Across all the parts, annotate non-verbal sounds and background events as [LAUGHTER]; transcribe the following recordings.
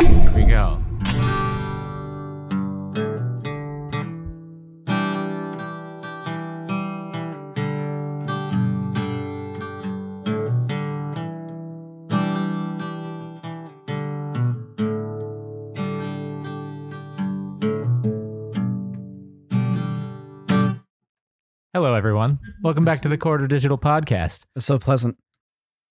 Here we go. Hello, everyone. Welcome back to the Corridor Digital Podcast. It's so pleasant.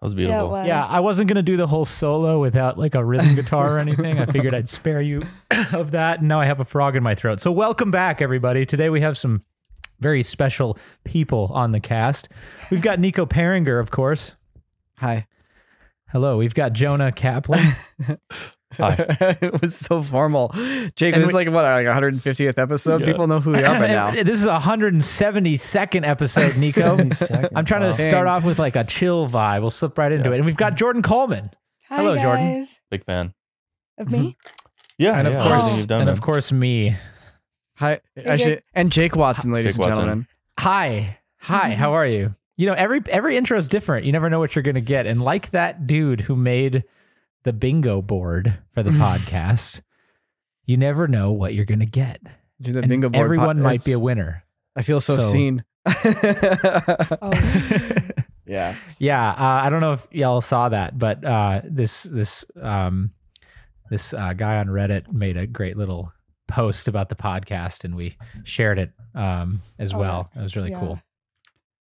That was beautiful. Yeah, was. Yeah, I wasn't going to do the whole solo without like a rhythm [LAUGHS] guitar or anything. I figured I'd spare you [COUGHS] of that. And now I have a frog in my throat. So, welcome back, everybody. Today we have some very special people on the cast. We've got Niko Pueringer, of course. Hi. Hello. We've got Jonah Kaplan. [LAUGHS] Hi. [LAUGHS] it was so formal. Jake, And this is like what, like 150th episode? Yeah. People know who we are by now. this is a 172nd episode, [LAUGHS] Niko. I'm trying to Wow. start off with like a chill vibe. We'll slip right into Yeah. it. And we've got Jordan Coleman. Hi, Hello, Jordan. guys. Big fan. Of me? [LAUGHS] Yeah, And of yeah, course- everything you've done, and man. of course, me. Hi. Actually, and Jake Watson, ladies Jake and Watson. gentlemen. Hi. Hi, how mm-hmm. are you? You know, every every intro is different. You never know what you're going to get. And like that dude who made the bingo board for the [LAUGHS] podcast, you never know what you're going to get. Do the And bingo board. everyone po- might be a winner. I feel so, so- seen. Oh. [LAUGHS] yeah. Yeah, uh, I don't know if y'all saw that, but uh, this this um, this uh, guy on Reddit made a great little post about the podcast, and we shared it um, as Oh, well. It was really yeah. cool.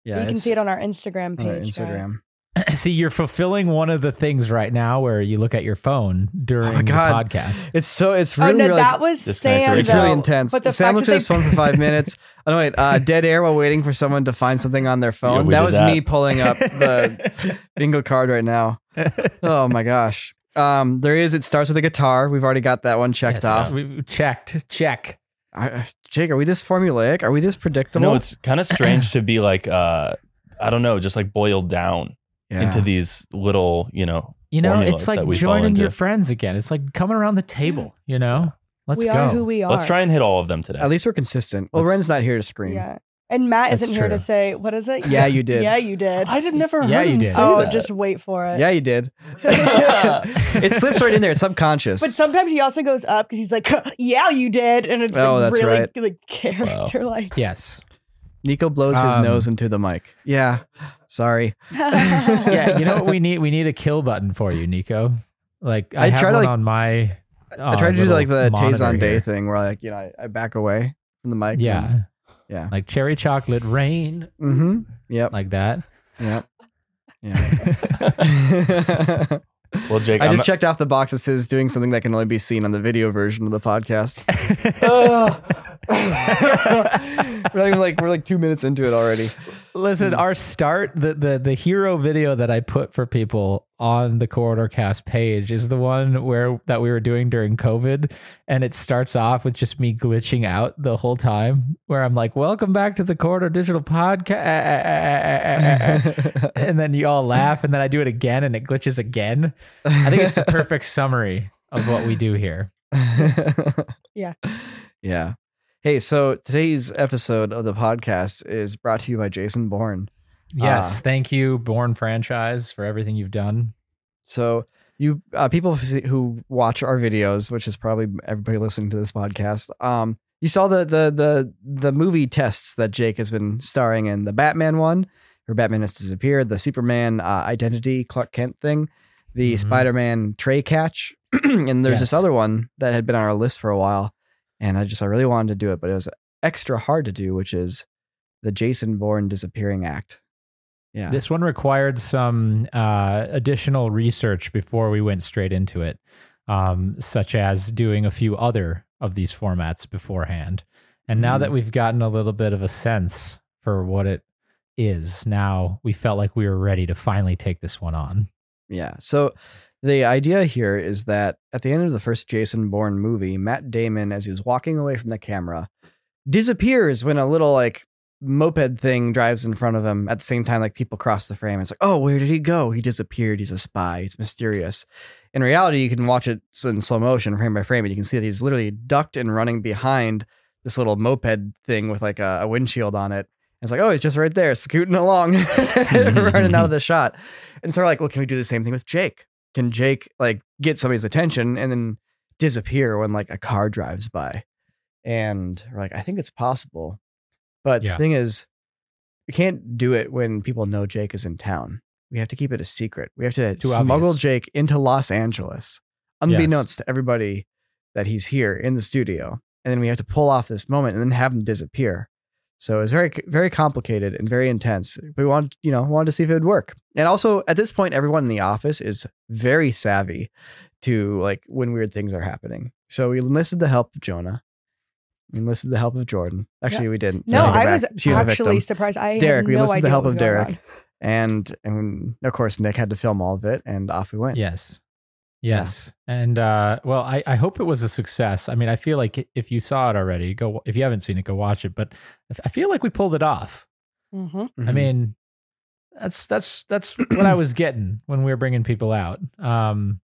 Yeah. you can see it on our Instagram on our page. Instagram. [CLEARS THROAT] See, you're fulfilling one of the things right now where you look at your phone during Oh my the podcast. It's so, it's Oh really, no, really, that was. Sam. it's really intense. But the Sam fact looked at his phone for [LAUGHS] five minutes. Oh, no, wait. Uh, dead air while waiting for someone to find something on their phone. we that was that. me pulling up the [LAUGHS] bingo card right now. Oh my gosh. Um, there is. It starts with a guitar. We've already got that one checked Yes, off. We checked. Check. I, Jake, are we this formulaic? Are we this predictable? no, it's kind of strange to be like, uh, I don't know, just like boiled down Yeah. into these little, you know, You know, it's like that we fall joining your friends again. It's like coming around the table. You know, let's we go. are who we are. Let's try and hit all of them today. At least we're consistent. Well, Let's- Ren's not here to scream. Yeah. And Matt That's isn't here to say what is it? Yeah, you [LAUGHS] did. Yeah, you did. I did never Yeah, heard you him did. say oh, that. just wait for it. Yeah, you did. [LAUGHS] [LAUGHS] it slips right in there. It's subconscious. But sometimes he also goes up because he's like, "Yeah, you did," and it's Oh, like that's really right. like character like. Yes. Niko blows his Um, nose into the mic. Yeah. Sorry. [LAUGHS] Yeah. You know what we [LAUGHS] need? We need a kill button for you, Niko. Like I, I have try to, like- on my. I try to do like the monitor Tay Zonday thing where like, you know, I, I back away from the mic. Yeah. Yeah. Like cherry chocolate rain, Mm-hmm. Yep. like that. Yep. [LAUGHS] Yeah. well, Jake, I I'm, just checked off the box that says doing something that can only be seen on the video version of the podcast. We're not even like we're like two minutes into it already. Listen, Hmm. our start, the, the the hero video that I put for people on the Corridor Cast page is the one where that we were doing during COVID, and it starts off with just me glitching out the whole time, where I'm like, "Welcome back to the Corridor Digital Podcast," eh, eh, eh, [LAUGHS] and then you all laugh, and then I do it again, and it glitches again. I think it's the [LAUGHS] perfect summary of what we do here. [LAUGHS] Yeah. Yeah. Hey, so today's episode of the podcast is brought to you by Jason Bourne. Yes, Ah. thank you, Bourne Franchise, for everything you've done. So you uh, people who watch our videos, which is probably everybody listening to this podcast, um, you saw the the the the movie tests that Jake has been starring in. The Batman one, where Batman has disappeared. The Superman uh, identity Clark Kent thing. The Mhm. Spider Man tray catch. [CLEARS THROAT] and there's this other one that had been on our list for a while, and I just I really wanted to do it, but it was extra hard to do, which is the Jason Bourne disappearing act. Yeah, This one required some uh, additional research before we went straight into it, um, such as doing a few other of these formats beforehand. And now Mhm. that we've gotten a little bit of a sense for what it is, now we felt like we were ready to finally take this one on. Yeah. So the idea here is that at the end of the first Jason Bourne movie, Matt Damon, as he's walking away from the camera, disappears when a little like moped thing drives in front of him at the same time like people cross the frame. It's like, oh, where did he go? He disappeared. He's a spy. He's mysterious. In reality, you can watch it in slow motion, frame by frame, and you can see that he's literally ducked and running behind this little moped thing with like a, a windshield on it. It's like, oh, he's just right there, scooting along, [LAUGHS] [LAUGHS] running out of the shot. And so we're like, well, can we do the same thing with Jake? Can Jake like get somebody's attention and then disappear when like a car drives by? And we're like, I think it's possible. But Yeah. the thing is, we can't do it when people know Jake is in town. We have to keep it a secret. We have to Too smuggle obvious. Jake into Los Angeles, unbeknownst to everybody that he's here in the studio. And then we have to pull off this moment and then have him disappear. So it was very, very complicated and very intense. We wanted, you know, wanted to see if it would work. And also at this point, everyone in the office is very savvy to like when weird things are happening. So we enlisted the help of Jonah. We enlisted the help of Jordan. Actually, we didn't. No, I was, She was actually surprised. I Derek, had we no listened the help of going Derek. on. and and of course Nick had to film all of it, and off we went. Yes. Yes. And uh, well, I, I hope it was a success. I mean, I feel like if you saw it already, go if you haven't seen it, go watch it. But I feel like we pulled it off. Mhm. I Mhm. mean, that's that's that's what I was getting when we were bringing people out. Um,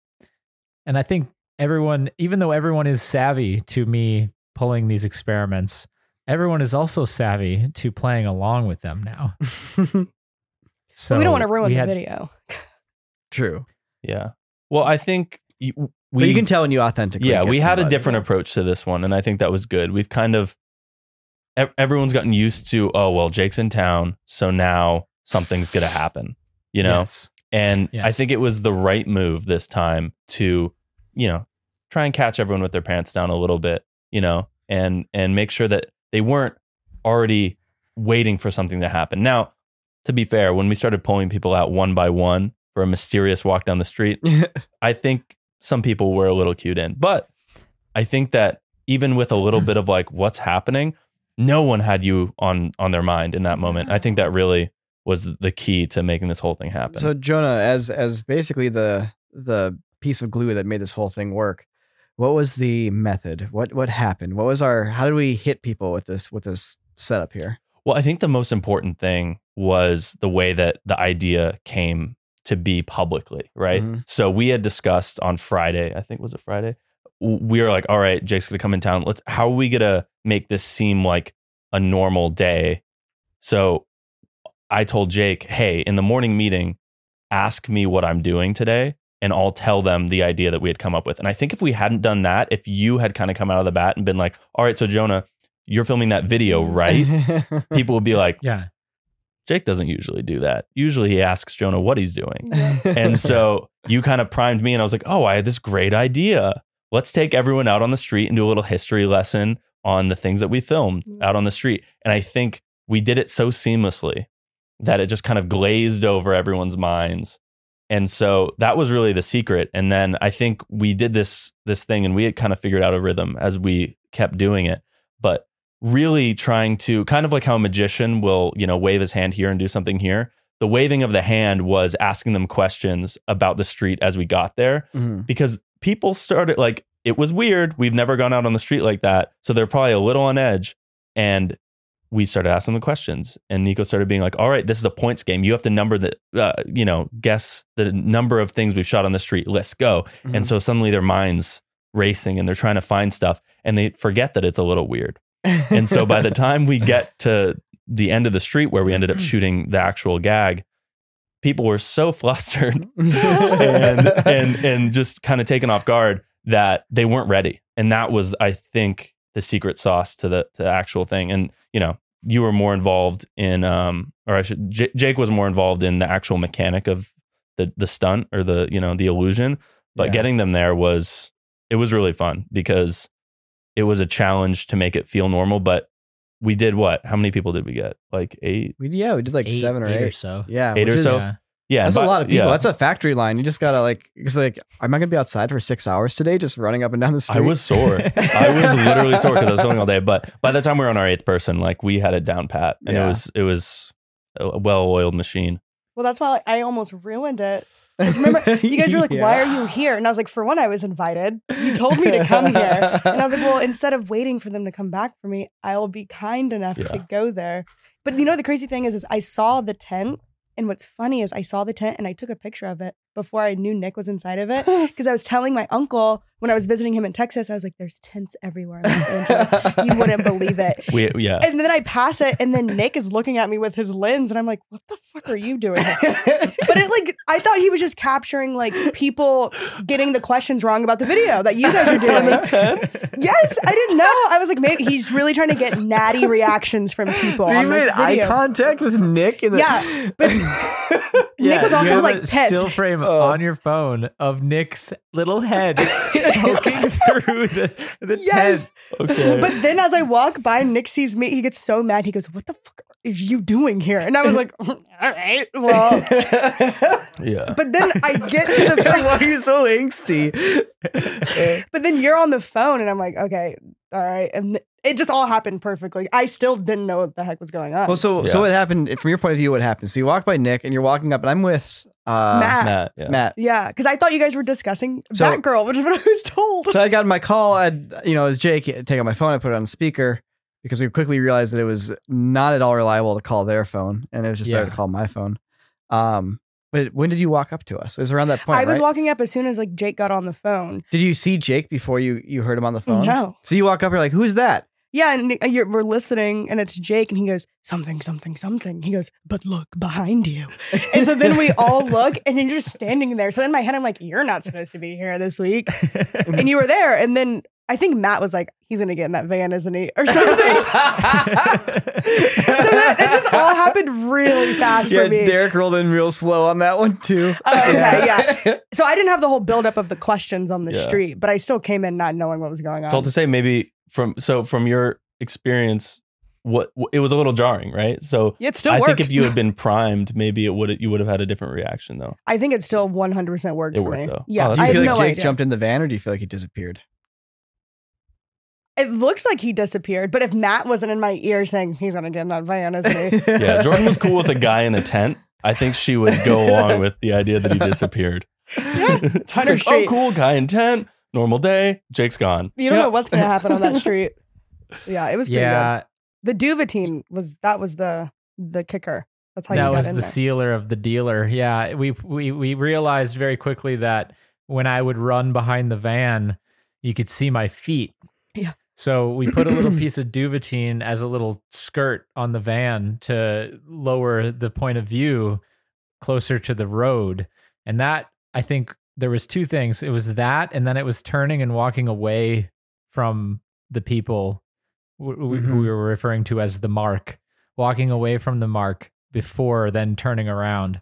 and I think everyone, even though everyone is savvy to me pulling these experiments, everyone is also savvy to playing along with them now. [LAUGHS] So But we don't want to ruin the had- video. [LAUGHS] true. Yeah. Well, I think we but you can tell when you authentically. yeah we had a different approach to this one and i think that was good we've kind of everyone's gotten used to oh well jake's in town so now something's gonna happen you know Yes. and i think it was the right move this time to you know try and catch everyone with their pants down a little bit you know and and make sure that they weren't already waiting for something to happen now to be fair when we started pulling people out one by one for a mysterious walk down the street [LAUGHS] I think some people were a little cued in, but I think that even with a little bit of like what's happening, no one had you on on their mind in that moment. I think that really was the key to making this whole thing happen. So Jonah, as as basically the the piece of glue that made this whole thing work, what was the method? What what happened? What was our? How did we hit people with this with this setup here? well, I think the most important thing was the way that the idea came to be publicly, right? Mhm. So we had discussed on Friday, I think was it Friday? We were like, all right, Jake's gonna come in town. Let's how are we gonna make this seem like a normal day? So I told Jake, hey, in the morning meeting, ask me what I'm doing today, and I'll tell them the idea that we had come up with. And I think if we hadn't done that, if you had kind of come out of the bat and been like, all right, so Jonah, you're filming that video, right? [LAUGHS] People would be like, Yeah. Jake doesn't usually do that. Usually he asks Jonah what he's doing. Yeah. [LAUGHS] And so you kind of primed me, and I was like, oh, I had this great idea. Let's take everyone out on the street and do a little history lesson on the things that we filmed mm. out on the street. And I think we did it so seamlessly that it just kind of glazed over everyone's minds. And so that was really the secret. And then I think we did this this thing and we had kind of figured out a rhythm as we kept doing it. But really trying to kind of like how a magician will, you know, wave his hand here and do something here. The waving of the hand was asking them questions about the street as we got there Mhm. because people started like it was weird. We've never gone out on the street like that. So they're probably a little on edge. And we started asking the questions. And Niko started being like, all right, this is a points game. You have to number the, uh, you know, guess the number of things we've shot on the street. Let's go. Mhm. And so suddenly their minds racing and they're trying to find stuff and they forget that it's a little weird. And so by the [LAUGHS] time we get to the end of the street where we ended up [CLEARS THROAT] shooting the actual gag, people were so [LAUGHS] flustered [LAUGHS] and and and just kind of taken off guard that they weren't ready. And that was, I think, the secret sauce to the to the actual thing. And you know, you were more involved in, um, or I should, J- Jake was more involved in the actual mechanic of the the stunt or the you know the illusion. But Yeah. getting them there was it was really fun because it was a challenge to make it feel normal. But we did what? How many people did we get? Like eight, We, yeah, we did like Eight- seven or eight eight. or so. Yeah, Eight or is- so? Yeah. yeah. That's but- a lot of people. yeah. That's a factory line. You just gotta like, it's like, am I gonna be outside for six hours today, just running up and down the street? I was sore. I [LAUGHS] was literally sore because I was filming all day. But by the time we were on our eighth person, like we had it down pat, and Yeah. it was it was a well-oiled machine. Well, that's why I almost ruined it. Remember, [LAUGHS] you guys were like, "Why are you here?" And I was like, "For one, I was invited. You told me to come here." And I was like, "Well, [LAUGHS] instead of waiting for them to come back for me, I'll be kind enough to go there." But you know, the crazy thing is, is I saw the tent, and what's funny is I saw the tent and I took a picture of it before I knew Nick was inside of it [LAUGHS] because I was telling my uncle when I was visiting him in Texas, I was like, "There's tents everywhere in Los Angeles. You wouldn't believe it." [LAUGHS] We yeah. And then I pass it, and then Nick is looking at me with his lens, and I'm like, "What the fuck are you doing?" [LAUGHS] but it like I thought he was just capturing like people getting the questions wrong about the video that you guys are [LAUGHS] doing. yes, I didn't know. I was like, maybe he's really trying to get natty reactions from people. So you on this made eye contact with Nick in the Yeah, but Nick was you also have like a pissed. still frame Oh. on your phone of Nick's little head [LAUGHS] poking through the, the Yes. tent. Okay. But then as I walk by, Nick sees me. He gets so mad. He goes, "What the fuck are you doing here?" And I was like, [LAUGHS] "All right, well." [LAUGHS] yeah. But then I get to the Why are you so angsty? But then you're on the phone, and I'm like, okay, all right. And it just all happened perfectly. I still didn't know what the heck was going on. Well, so Yeah. so what happened from your point of view? What happened? So you walk by Nick, and you're walking up, and I'm with uh, Matt. Matt, yeah. Matt. Yeah, because I thought you guys were discussing So- Batgirl, which is what I was told. So I got my call. I, you know, as Jake take out my phone, I put it on speaker because we quickly realized that it was not at all reliable to call their phone, and it was just better to call my phone. Um, but when did you walk up to us? It was around that point. I was right? walking up as soon as like Jake got on the phone. Did you see Jake before you you heard him on the phone? No. So you walk up, you're like, "Who's that?" Yeah, and uh, you're, we're listening, and it's Jake, and he goes something, something, something. He goes, but look behind you. And so then we [LAUGHS] all look, and you're just standing there. So in my head, I'm like, you're not supposed to be here this week, and you were there. And then I think Matt was like, he's gonna get in that van, isn't he, or something. so that, it just all happened really fast yeah, for me. Derek rolled in real slow on that one too. Oh, okay, yeah. [LAUGHS] So I didn't have the whole buildup of the questions on the Yeah. street, but I still came in not knowing what was going on. So to say, maybe from so from your experience, what it was a little jarring, right? So it still I worked. think if you had been primed, maybe it would you would have had a different reaction though. I think it still 100% worked It for worked, me. though. Yeah, Oh, Do I you have feel no like Jake idea. jumped in the van, or do you feel like he disappeared? It looks like he disappeared, but if Matt wasn't in my ear saying he's gonna get in that van, isn't he? [LAUGHS] Yeah, Jordan was cool with a guy in a tent. I think she would go along [LAUGHS] with the idea that he disappeared. [LAUGHS] It's Hunter like, oh, cool guy in tent. Normal day. Jake's gone. You don't Yeah. know what's gonna [LAUGHS] happen on that street. Yeah, it was pretty yeah, good. The Duvetine was that was the the kicker. That's how you that got was in the there. sealer of the dealer. Yeah, we we we realized very quickly that when I would run behind the van, you could see my feet. Yeah. So we put a little [CLEARS THROAT] piece of duvetine as a little skirt on the van to lower the point of view closer to the road. And that I think there was two things. It was that and then it was turning and walking away from the people wh- wh- who Mhm. we were referring to as the mark, walking away from the mark before then turning around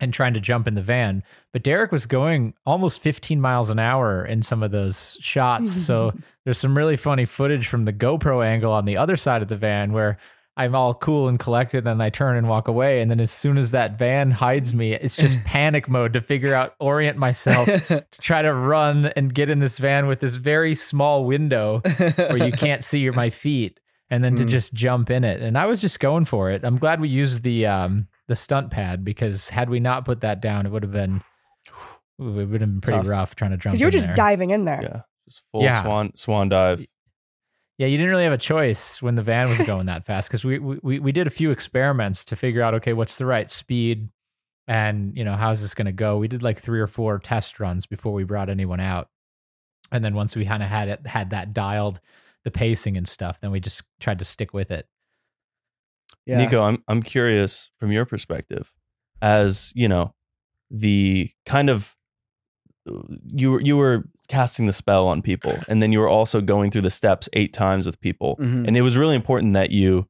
and trying to jump in the van. But Derek was going almost 15 miles an hour in some of those shots. so [LAUGHS] there's some really funny footage from the GoPro angle on the other side of the van where I'm all cool and collected and I turn and walk away. And then as soon as that van hides me, it's just [LAUGHS] panic mode to figure out, orient myself, to [LAUGHS] try to run and get in this van with this very small window where you [LAUGHS] can't see your, my feet and then to Hmm. just jump in it. And I was just going for it. I'm glad we used the um the stunt pad because had we not put that down, it would have been it would have been pretty Tough. rough trying to jump. Because you were just there. diving in there. Yeah. Just full Yeah. swan swan dive. Yeah, you didn't really have a choice when the van was [LAUGHS] going that fast because we, we we did a few experiments to figure out okay, what's the right speed and you know how's this going to go. We did like three or four test runs before we brought anyone out, and then once we kind of had it had that dialed, the pacing and stuff, then we just tried to stick with it. yeah. Niko, I'm I'm curious from your perspective, as you know, the kind of you were you were casting the spell on people, and then you were also going through the steps eight times with people, Mhm. and it was really important that you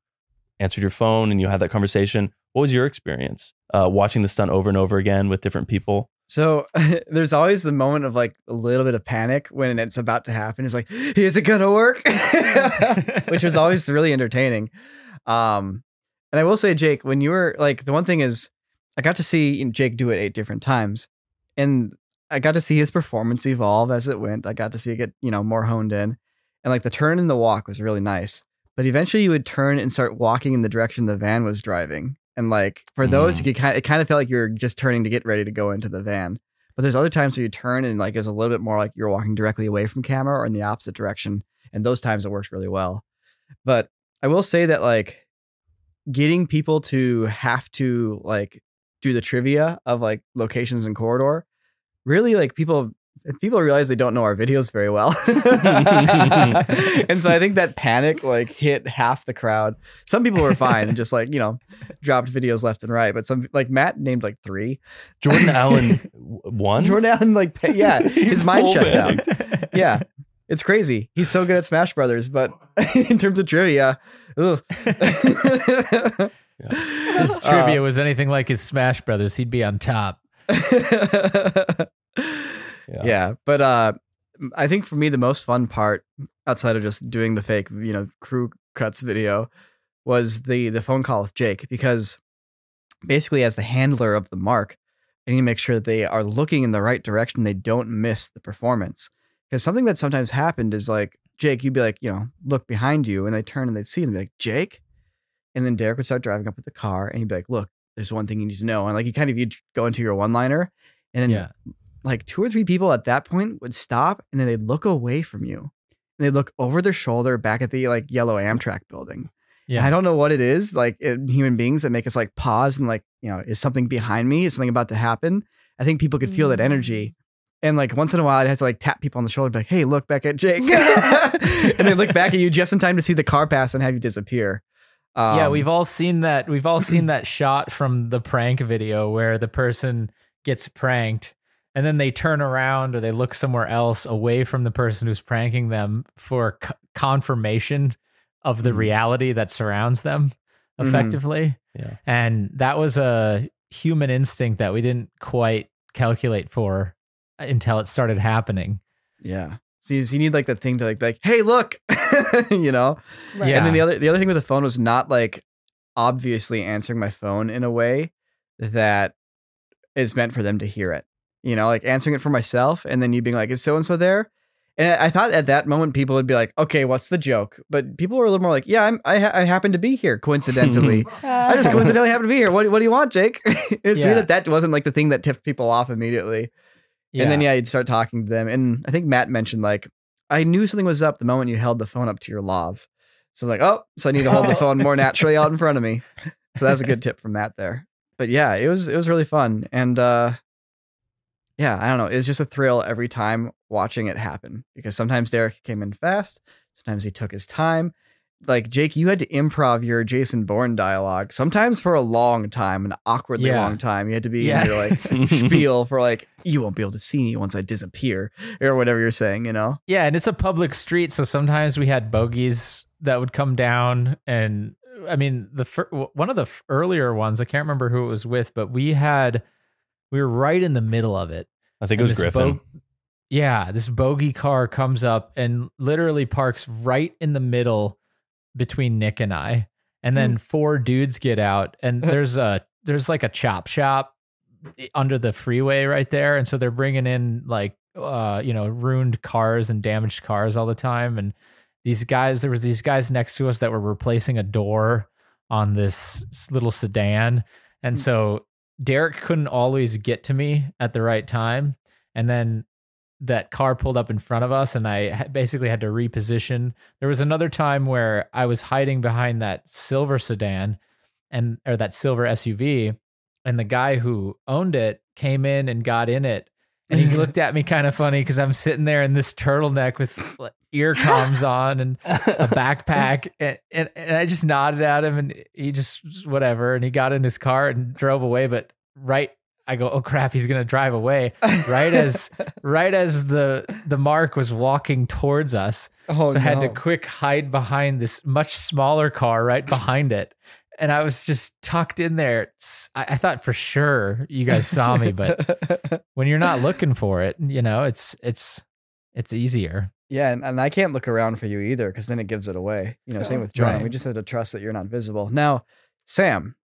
answered your phone and you had that conversation. What was your experience uh, watching the stunt over and over again with different people? So [LAUGHS] there's always the moment of like a little bit of panic when it's about to happen. It's like, is it gonna work? [LAUGHS] Which was always really entertaining. Um, and I will say, Jake, when you were like, the one thing is, I got to see Jake do it eight different times, and I got to see his performance evolve as it went. I got to see it get you know more honed in, and like the turn and the walk was really nice. But eventually, you would turn and start walking in the direction the van was driving, and like for those, Mm. you could kind it kind of felt like you're just turning to get ready to go into the van. But there's other times where you turn and like it's a little bit more like you're walking directly away from camera or in the opposite direction. And those times it works really well. But I will say that like getting people to have to like do the trivia of like locations and corridor, really like people people realize they don't know our videos very well. [LAUGHS] and so I think that panic like hit half the crowd. Some people were fine and just like, you know, dropped videos left and right. But some like Matt named like three. Jordan Allen [LAUGHS] one. Jordan Allen, like, yeah, [LAUGHS] his mind full shut down. Yeah, it's crazy. He's so good at Smash Brothers, but in terms of trivia, ugh. His trivia uh, was anything like his Smash Brothers, he'd be on top. [LAUGHS] yeah. but uh, I think for me the most fun part, outside of just doing the fake, you know, crew cuts video, was the the phone call with Jake because basically as the handler of the mark, I need to make sure that they are looking in the right direction. They don't miss the performance. Because something that sometimes happened is like, Jake, you'd be like, you know, look behind you, and they turn and they'd see and be like, Jake. And then Derek would start driving up with the car, and he'd be like, look, there's one thing you need to know. And like, you kind of, you'd go into your one liner, and then Yeah. like two or three people at that point would stop, and then they'd look away from you. And they'd look over their shoulder back at the like yellow Amtrak building. And Yeah. I don't know what it is, like in human beings that make us like pause and like, you know, is something behind me? Is something about to happen? I think people could feel that mm. energy. And like once in a while, I'd have to like tap people on the shoulder, be like, hey, look back at Jake. [LAUGHS] [LAUGHS] and they look back at you just in time to see the car pass and have you disappear. Yeah, Um, we've all seen that. We've all seen [CLEARS THROAT] that shot from the prank video where the person gets pranked and then they turn around or they look somewhere else away from the person who's pranking them for c- confirmation of the Mhm. reality that surrounds them Mhm. effectively. Yeah. And that was a human instinct that we didn't quite calculate for until it started happening. Yeah. So you, so you need like that thing to like, be like, hey, look, [LAUGHS] you know? Right. Yeah. And then the other the other thing with the phone was not like obviously answering my phone in a way that is meant for them to hear it. You know, like answering it for myself and then you being like, is so and so there? And I thought at that moment people would be like, okay, what's the joke? But people were a little more like, yeah, I'm, I, ha- I happen to be here coincidentally. [LAUGHS] I just coincidentally happen to be here. What, what do you want, Jake? [LAUGHS] it's Yeah. weird that that wasn't like the thing that tipped people off immediately. And then yeah, you'd start talking to them. And I think Matt mentioned like I knew something was up the moment you held the phone up to your lav. So like, oh, so I need to hold the phone more naturally out in front of me. So that's a good tip from Matt there. But yeah, it was it was really fun. And uh yeah, I don't know. It was just a thrill every time watching it happen. Because sometimes Derek came in fast, sometimes he took his time. Like Jake, you had to improv your Jason Bourne dialogue, sometimes for a long time, an awkwardly Yeah. long time. You had to be Yeah. in your like [LAUGHS] spiel for like you won't be able to see me once I disappear or whatever you're saying, you know? Yeah, and it's a public street, so sometimes we had bogies that would come down, and I mean, the fir- one of the f- earlier ones, I can't remember who it was with, but we had we were right in the middle of it. I think it was this Griffin. bo- yeah, this bogey car comes up and literally parks right in the middle between Nick and I. And then hmm. four dudes get out and [LAUGHS] there's a there's like a chop shop eh, under the freeway right there and so they're bringing in like uh you know ruined cars and damaged cars all the time and these guys there was these guys next to us that were replacing a door on this little sedan and hmm. so Derek couldn't always get to me at the right time. And then that car pulled up in front of us, and I basically had to reposition. There was another time where I was hiding behind that silver sedan and or that silver SUV, and the guy who owned it came in and got in it. And he looked at me [LAUGHS] kind of funny because I'm sitting there in this turtleneck with ear comms on and a backpack and, and, and I just nodded at him and he just just whatever and he got in his car and drove away but right I go oh crap he's going to drive away right as [LAUGHS] right as the the mark was walking towards us oh, so I had to quick hide behind this much smaller car right behind it and I was just tucked in there. I thought for sure you guys saw me, but [LAUGHS] when you're not looking for it, you know, it's it's it's easier. yeah, and, and I can't look around for you either because then it gives it away. You know, same oh, with John. Right. We just had to trust that you're not visible. Now, Sam.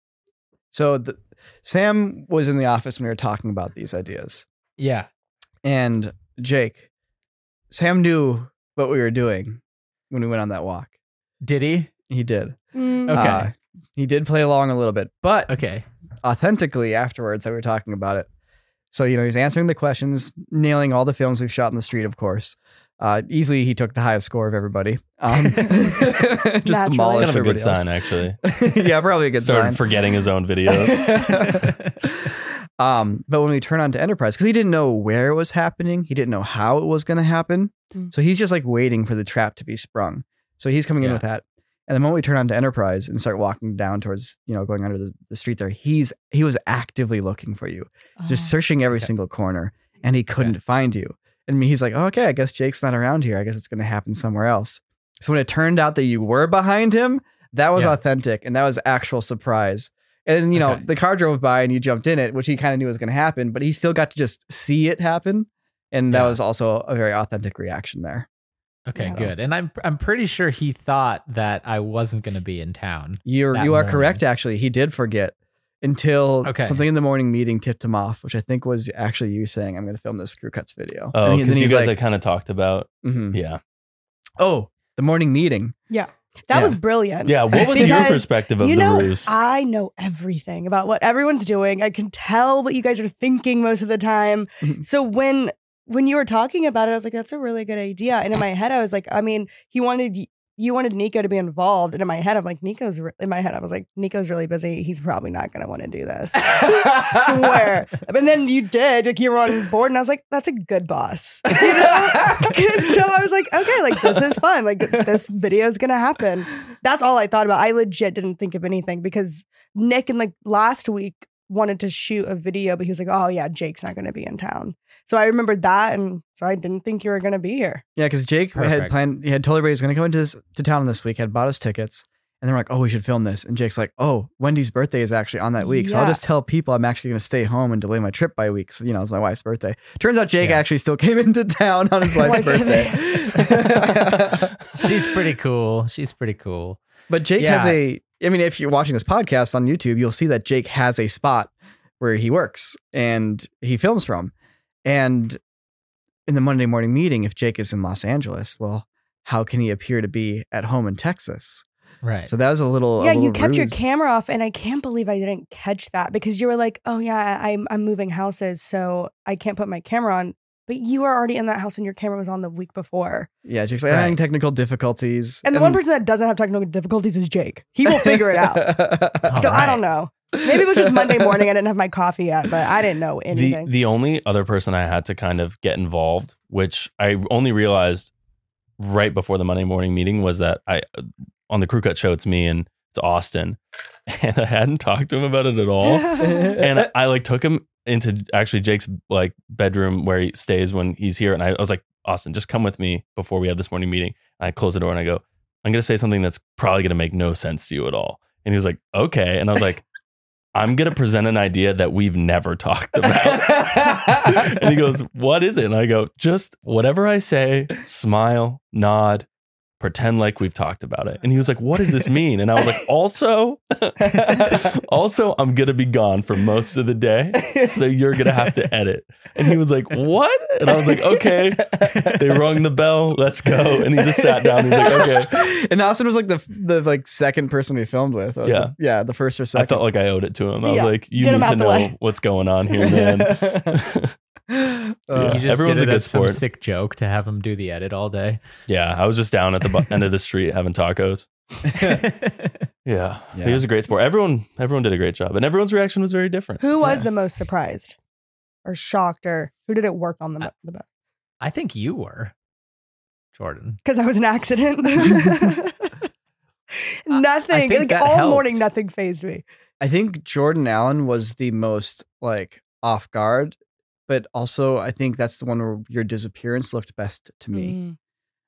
So the, Sam was in the office when we were talking about these ideas, Yeah. and Jake, Sam knew what we were doing when we went on that walk. Did he? He did. Mm. Okay. Uh, he did play along a little bit, but Okay. authentically afterwards that we were talking about it. So, you know, he's answering the questions, nailing all the films we've shot in the street, of course. Uh, easily, he took the highest score of everybody. Um, [LAUGHS] [LAUGHS] just Naturally. demolished kind of a good else. sign, actually. [LAUGHS] yeah, probably a good sign. Started sign. forgetting his own videos. um, but when we turn on to Enterprise, because he didn't know where it was happening, he didn't know how it was going to happen. Mm. So he's just like waiting for the trap to be sprung. So he's coming in with that. And the moment we turn on to Enterprise and start walking down towards, you know, going under the, the street there, he's he was actively looking for you. just Oh. searching every okay. single corner and he couldn't find you. And he's like, oh, okay, I guess Jake's not around here. I guess it's going to happen somewhere else. So when it turned out that you were behind him, that was Yeah. authentic and that was actual surprise. And you know, Okay. the car drove by and you jumped in it, which he kind of knew was going to happen, but he still got to just see it happen. And that Yeah. was also a very authentic reaction there. Okay, Yeah. good. And I'm I'm pretty sure he thought that I wasn't going to be in town. You're you are morning. correct. Actually, he did forget until Okay. something in the morning meeting tipped him off, which I think was actually you saying, "I'm going to film this crew cuts video." Oh, because you guys like, had kind of talked about. "Mhm." Yeah. "Oh, the morning meeting." Yeah. That Yeah. was brilliant. Yeah. What was your perspective of you the know, ruse? I know everything about what everyone's doing. I can tell what you guys are thinking most of the time. Mhm. so when when you were talking about it, I was like, that's a really good idea. And in my head, I was like, I mean, he wanted y- you wanted Niko to be involved. And in my head, I'm like, Niko's re- in my head, I was like, Niko's really busy. He's probably not gonna want to do this. [LAUGHS] Swear. And then you did, like you were on board, and I was like, that's a good boss. [LAUGHS] You know? so I was like, okay, like this is fun. Like this video is gonna happen. That's all I thought about. I legit didn't think of anything because Nick and like last week wanted to shoot a video, but he was like, oh yeah, Jake's not gonna be in town. So I remembered that, and so I didn't think you were gonna be here. Yeah, because Jake had planned. He had told everybody he was going to come into this, to town this week. Had bought his tickets, and they're like, "Oh, we should film this." And Jake's like, "Oh, Wendy's birthday is actually on that week, so I'll just tell people I'm actually going to stay home and delay my trip by a week. 'cause, you know, it's my wife's birthday." Turns out Jake Yeah. actually still came [LAUGHS] into town on his [LAUGHS] wife's Wife's birthday. [LAUGHS] She's pretty cool. She's pretty cool. But Jake has a. I mean, if you're watching this podcast on YouTube, you'll see that Jake has a spot where he works and he films from. And in the Monday morning meeting, if Jake is in Los Angeles, well, how can he appear to be at home in Texas? Right. So that was a little. a yeah, you little kept your camera off, and I can't believe I didn't catch that because you were like, "Oh yeah, I'm I'm moving houses, so I can't put my camera on." But you were already in that house, and your camera was on the week before. Yeah, Jake's like, I'm having technical difficulties. And the one person that doesn't have technical difficulties is Jake. He will figure it out. All [LAUGHS] so I don't know. Maybe it was just Monday [LAUGHS] morning. I didn't have my coffee yet, but I didn't know the anything. the only other person I had to kind of get involved, which I only realized right before the Monday morning meeting, was that I uh, on the crew cut show it's me and it's Austin, [LAUGHS] and I hadn't talked to him about it at all. and I, I like took him into actually Jake's like bedroom where he stays when he's here, and I, I was like, Austin, just come with me before we have this morning meeting. And I close the door and I go, I'm gonna say something that's probably gonna make no sense to you at all. And he was like, okay, and I was like. [LAUGHS] I'm going to present an idea that we've never talked about. [LAUGHS] and he goes, What is it? And I go, Just whatever I say, smile, nod, pretend like we've talked about it. And he was like, What does this [LAUGHS] mean? And I was like, Also, [LAUGHS] also, I'm going to be gone for most of the day. So you're going to have to edit. And he was like, What? And I was like, Okay. They rung the bell. Let's go. And he just sat down. He's like, Okay. and Austin was like the the like second person we filmed with. Yeah. the- yeah, the first or second. I second. felt like I owed it to him. I was like, You Get need to know way. what's going on here, [LAUGHS] man. [LAUGHS] Uh, Yeah. just everyone's did a good as some sport. sick joke to have him do the edit all day. Yeah, I was just down at the bu- end of the street having tacos. [LAUGHS] Yeah. Yeah. he was a great sport. Everyone, everyone did a great job, and everyone's reaction was very different. who was Yeah. the most surprised or shocked or who did it work on the, mo- the best? I think you were, Jordan. Because I was an accident. [LAUGHS] nothing. think Like all helped. morning, nothing phased me. I think Jordan Allen was the most like off guard, but also I think that's the one where your disappearance looked best to me. Mm.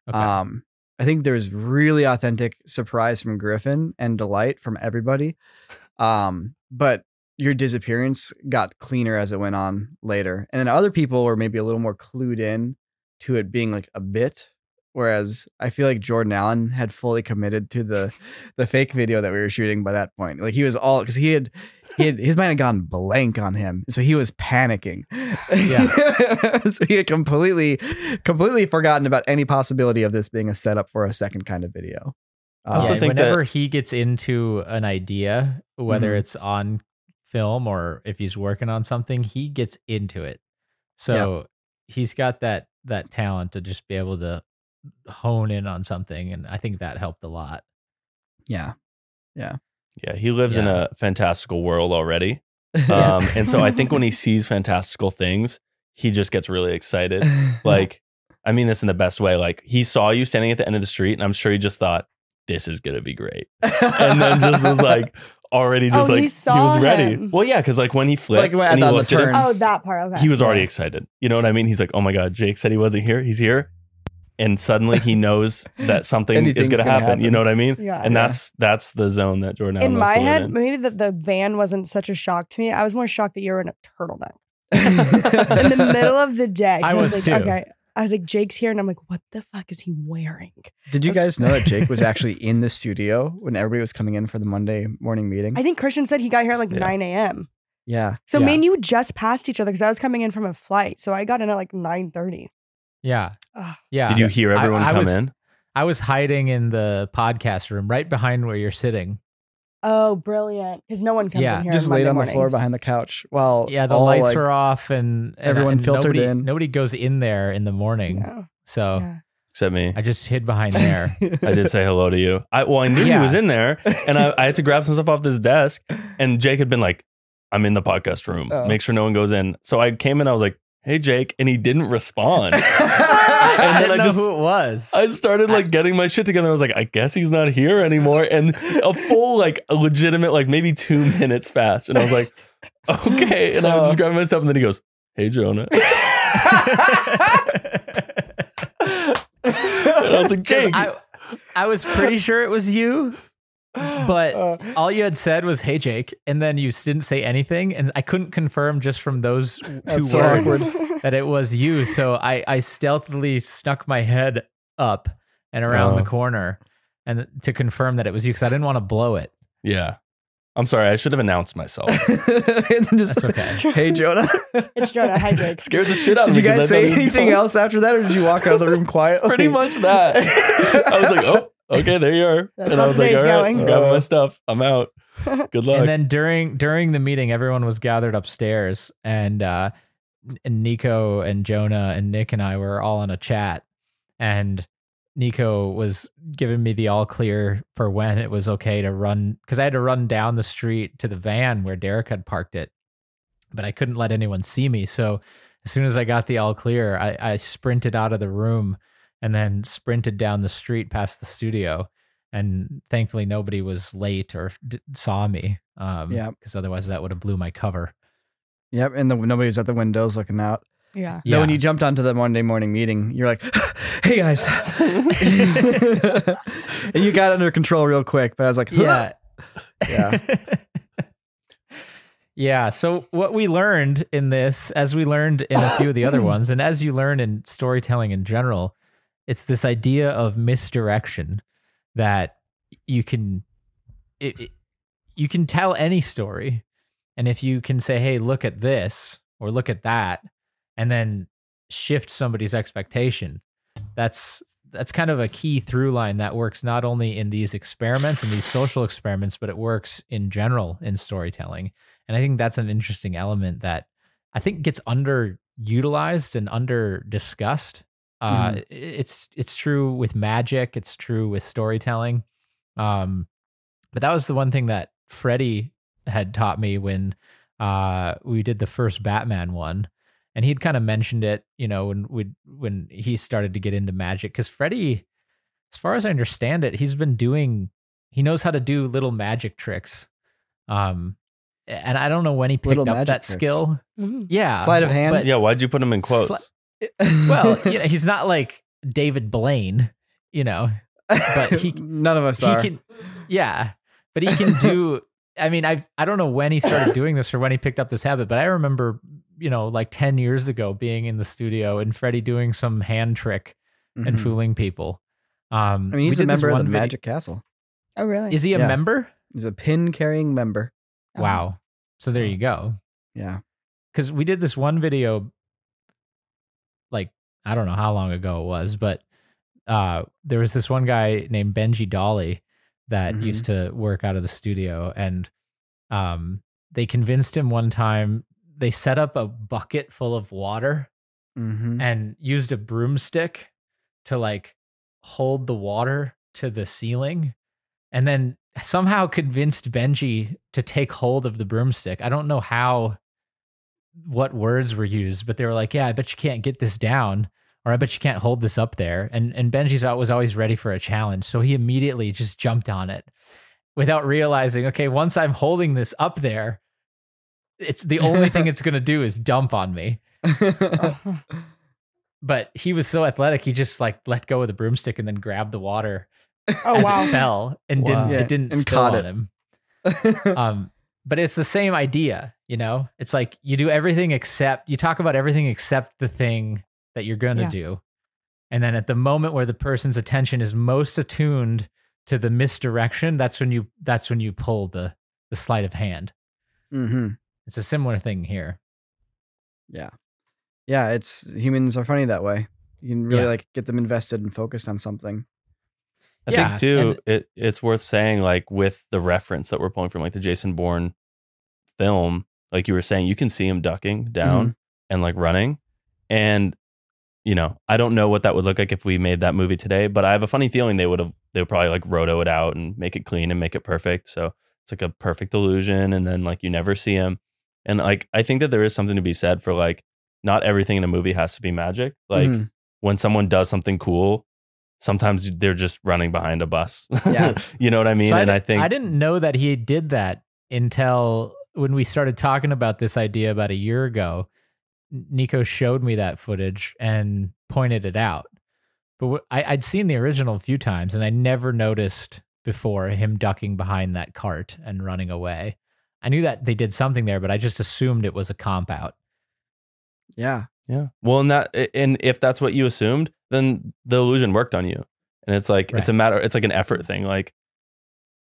Okay. Um, I think there's really authentic surprise from Griffin and delight from everybody. Um, but your disappearance got cleaner as it went on later. And then other people were maybe a little more clued in to it being like a bit. Whereas I feel like Jordan Allen had fully committed to the [LAUGHS] the fake video that we were shooting by that point. Like he was all because he had he had his mind had gone blank on him. So he was panicking. Yeah. [LAUGHS] so he had completely completely forgotten about any possibility of this being a setup for a second kind of video. I also Yeah, think whenever that- he gets into an idea, whether Mhm. it's on film or if he's working on something, he gets into it. So he's got that that talent to just be able to hone in on something, and I think that helped a lot. yeah. Yeah, yeah he lives in a fantastical world already. [LAUGHS] Um, and so I think when he [LAUGHS] sees fantastical things, he just gets really excited. [LAUGHS] Like, I mean this in the best way. Like, he saw you standing at the end of the street, and I'm sure he just thought, this is going to be great. And then just was like, already just Oh, like, he he, saw was ready. him. Well, yeah, because like when he flipped like when- and he looked at it. Oh, that part. Okay. he was already Yeah. excited. You know what I mean? He's like, oh my God, Jake said he wasn't here. He's here. And suddenly he [LAUGHS] knows that something is going to happen. happen. You know what I mean? Yeah. And Yeah. that's that's the zone that Jordan in my head, in. maybe the, the van wasn't such a shock to me. I was more shocked that you were in a turtleneck in [LAUGHS] [LAUGHS] in the middle of the day. 'cause I was like, too. Okay. I was like, Jake's here, and I'm like, what the fuck is he wearing? Did you guys know that Jake was actually in the studio when everybody was coming in for the Monday morning meeting? I think Christian said he got here at like Yeah. 9 a.m. yeah. So yeah. me and you just passed each other because I was coming in from a flight. So I got in at like 9:30. Yeah, yeah. Did you hear everyone I come was- in? I was hiding in the podcast room, right behind where you're sitting. Oh, brilliant! Because no one comes Yeah, in here. just on laid Monday on the floor behind the couch while Yeah, the all, lights like, were off, and, and everyone and filtered nobody, in. Nobody goes in there in the morning, Yeah. so Yeah. Except me. I just hid behind [LAUGHS] there. I did say hello to you. I well, I knew he was in there, and I, I had to grab some stuff off this desk. And Jake had been like, "I'm in the podcast room. Oh. Make sure no one goes in." So I came in. I was like, "Hey, Jake," and he didn't respond. [LAUGHS] I then didn't I know just- who it was. I started like getting my shit together. I was like, I guess he's not here anymore. And a full, like, a legitimate, like maybe two [LAUGHS] minutes fast. And I was like, okay. And I was just oh. grabbing myself. And then he goes, Hey, Jonah. [LAUGHS] and I was like, Jake. I, I was pretty sure it was you, but Uh, all you had said was "Hey, Jake," and then you didn't say anything, and I couldn't confirm just from those two so words awkward. [LAUGHS] that it was you. So I, I stealthily snuck my head up and around the Oh. corner, and to confirm that it was you because I didn't want to blow it. yeah. I'm sorry. I should have announced myself. [LAUGHS] just, That's okay. [LAUGHS] hey, Jonah. It's Jonah. Hi, Jake. Scared the shit out of Did me. you 'cause I guys say anything else after that, or did you walk out of the room quietly? Pretty much that. I was like, oh, okay, there you are. That's and I was like, all today's right, going. I'm grabbing my Uh. stuff. I'm out. [LAUGHS] Good luck. And then during during the meeting, everyone was gathered upstairs, and uh, and Niko and Jonah and Nick and I were all on a chat, and Niko was giving me the all clear for when it was okay to run because I had to run down the street to the van where Derek had parked it, but I couldn't let anyone see me. So as soon as I got the all clear, I, I sprinted out of the room and then sprinted down the street past the studio. And thankfully, nobody was late or d- saw me. Um, Yep. because otherwise, that would have blew my cover. Yep, and the, nobody was at the windows looking out. Yeah. Then when you jumped onto the Monday morning meeting, you're like, [LAUGHS] "Hey guys," [LAUGHS] and you got under control real quick. But I was like, yeah Yeah. [LAUGHS] yeah so what we learned in this as we learned in a few of the other [CLEARS THROAT] ones and as you learn in storytelling in general it's this idea of misdirection that you can it, it- you can tell any story. And if you can say hey look at this or look at that and then shift somebody's expectation that's that's kind of a key through line that works not only in these experiments and these social experiments but it works in general in storytelling. And i think that's an interesting element that i think gets underutilized and under discussed uh i- it's it's true with magic it's true with storytelling um but that was the one thing that freddie had taught me when uh we did the first batman one and he'd kind of mentioned it, you know, when we when he started to get into magic. Because Freddie, as far as I understand it, he's been doing. He knows how to do little magic tricks, um, and I don't know when he picked Little up that tricks. skill. Mhm. Yeah, Sleight of hand? but- yeah, why'd you put him in quotes? Sli- well, you [LAUGHS] know, he's not like David Blaine, you know. But he- [LAUGHS] none of us he are. can yeah but he can do i mean i i don't know when he started doing this or when he picked up this habit but i remember you know like 10 years ago being in the studio and freddie doing some hand trick and Mhm. fooling people um I mean, he's a member of the one vid- Magic Castle. Oh, really? is he a Yeah. member He's a pin carrying member. Oh. wow so there you go Yeah. because we did this one video like i don't know how long ago it was but uh there was this one guy named benji dolly that Mhm. used to work out of the studio and um they convinced him one time they set up a bucket full of water Mm-hmm. and used a broomstick to like hold the water to the ceiling and then somehow convinced Benji to take hold of the broomstick. I don't know how what words were used, but they were like, "Yeah, I bet you can't get this down." Or I bet you can't hold this up there. And and Benji's out was always ready for a challenge. So he immediately just jumped on it without realizing, okay, once I'm holding this up there, it's the only thing it's gonna do is dump on me [LAUGHS] but he was so athletic he just like let go of the broomstick and then grabbed the water Oh, as wow. it fell and Wow. didn't Yeah, it didn't and spill caught on it. him [LAUGHS] um but it's the same idea you know it's like you do everything except you talk about everything except the thing that you're gonna Yeah. do and then at the moment where the person's attention is most attuned to the misdirection that's when you that's when you pull the the sleight of hand mm-hmm. it's a similar thing here Yeah. Yeah, it's humans are funny that way. You can really Yeah. like get them invested and focused on something. I Yeah, think too, and- it it's worth saying like with the reference that we're pulling from like the Jason Bourne film, like you were saying, you can see him ducking down and like running. And you know, I don't know what that would look like if we made that movie today, but I have a funny feeling they would have they would probably like roto it out and make it clean and make it perfect. So it's like a perfect illusion and then like you never see him. And like I think that there is something to be said for like not everything in a movie has to be magic. Like Mhm. when someone does something cool, sometimes they're just running behind a bus. Yeah. [LAUGHS] you know what I mean? So and di- I think I didn't know that he did that until when we started talking about this idea about a year ago. Niko showed me that footage and pointed it out. But wh- I, I'd seen the original a few times and I never noticed before him ducking behind that cart and running away. I knew that they did something there, but I just assumed it was a comp out. Yeah. Yeah. Well, and that and if that's what you assumed, then the illusion worked on you. And it's like it's a matter it's like an effort thing. Like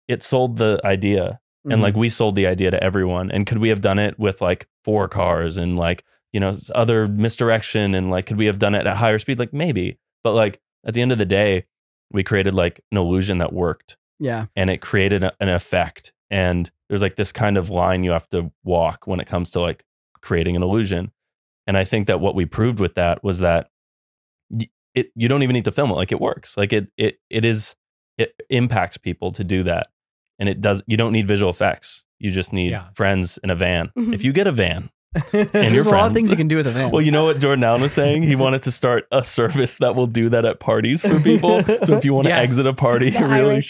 it sold the idea and like Mhm. we sold the idea to everyone. And could we have done it with like four cars and like, you know, other misdirection and like could we have done it at higher speed? Like maybe. But like at the end of the day, we created like an illusion that worked yeah. and it created a, an effect and there's like this kind of line you have to walk when it comes to like creating an illusion and i think that what we proved with that was that y- it you don't even need to film it like it works like it it it is it impacts people to do that and it does you don't need visual effects you just need Yeah. friends in a van Mhm. if you get a van [LAUGHS] There's your a lot of things you can do with a van. well you know what jordan allen was saying he wanted to start a service that will do that at parties for people so if you want to Yes. exit a party The really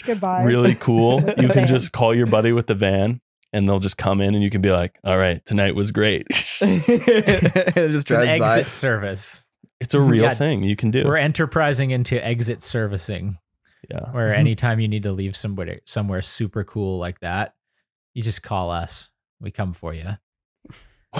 really cool. [LAUGHS] You can just call your buddy with the van and they'll just come in and you can be like, all right, tonight was great. [LAUGHS] it just It's an drives by. exit service. it's a real Yeah. thing you can do. We're enterprising into exit servicing. Yeah. [LAUGHS] where [LAUGHS] anytime you need to leave somebody somewhere super cool like that, you just call us. We come for you.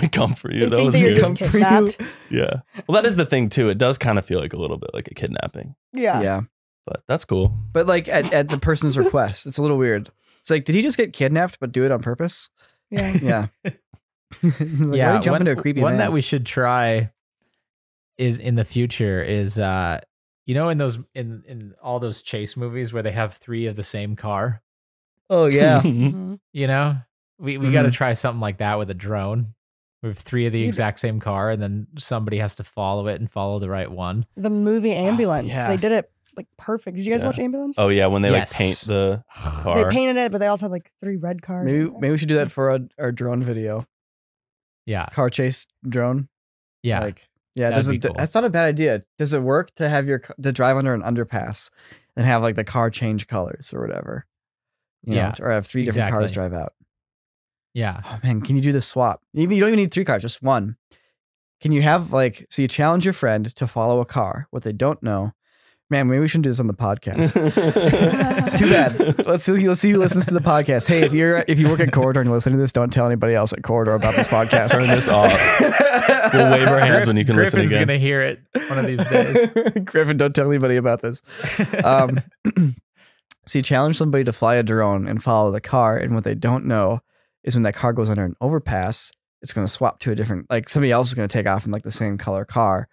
We come for you. They That was that you're just Come for you. kidnapped. [LAUGHS] Yeah. Well, that is the thing too. It does kind of feel like a little bit like a kidnapping, Yeah. Yeah. but that's cool. But like at, at the person's request. It's a little weird. It's like, did he just get kidnapped but do it on purpose? Yeah. Yeah. like, yeah, jump one, into a creepy one van? that we should try is in the future is uh you know in those in in all those chase movies where they have three of the same car, Oh yeah. [LAUGHS] Mhm. you know? We we got to try something like that with a drone. With three of the You'd- exact same car and then somebody has to follow it and follow the right one. The movie Ambulance. yeah. They did it like perfect. Did you guys Yeah. watch Ambulance? oh yeah, when they like paint the [SIGHS] car. They painted it, but they also had like three red cars. maybe maybe we should do that for our, our drone video. Yeah. Car chase drone. Yeah. Like yeah, That'd does be it, cool. that's not a bad idea. Does it work to have your to drive under an underpass and have like the car change colors or whatever? You Yeah, know, or have three different cars drive out. yeah. Oh man, can you do the swap? Even you don't even need three cars, just one. Can you have like so you challenge your friend to follow a car, what they don't know, Man, maybe we shouldn't do this on the podcast. [LAUGHS] [LAUGHS] Too bad. Let's see, let's see who listens to the podcast. Hey, if you're if you work at Corridor and you're listening to this, don't tell anybody else at Corridor about this podcast. Turn this off. We'll wave our hands when you can listen again. Griffin's again. gonna hear it one of these days. [LAUGHS] Griffin, don't tell anybody about this. Um, [CLEARS THROAT] so you challenge somebody to fly a drone and follow the car, and what they don't know is when that car goes under an overpass, it's going to swap to a different, like somebody else is going to take off in like the same color car,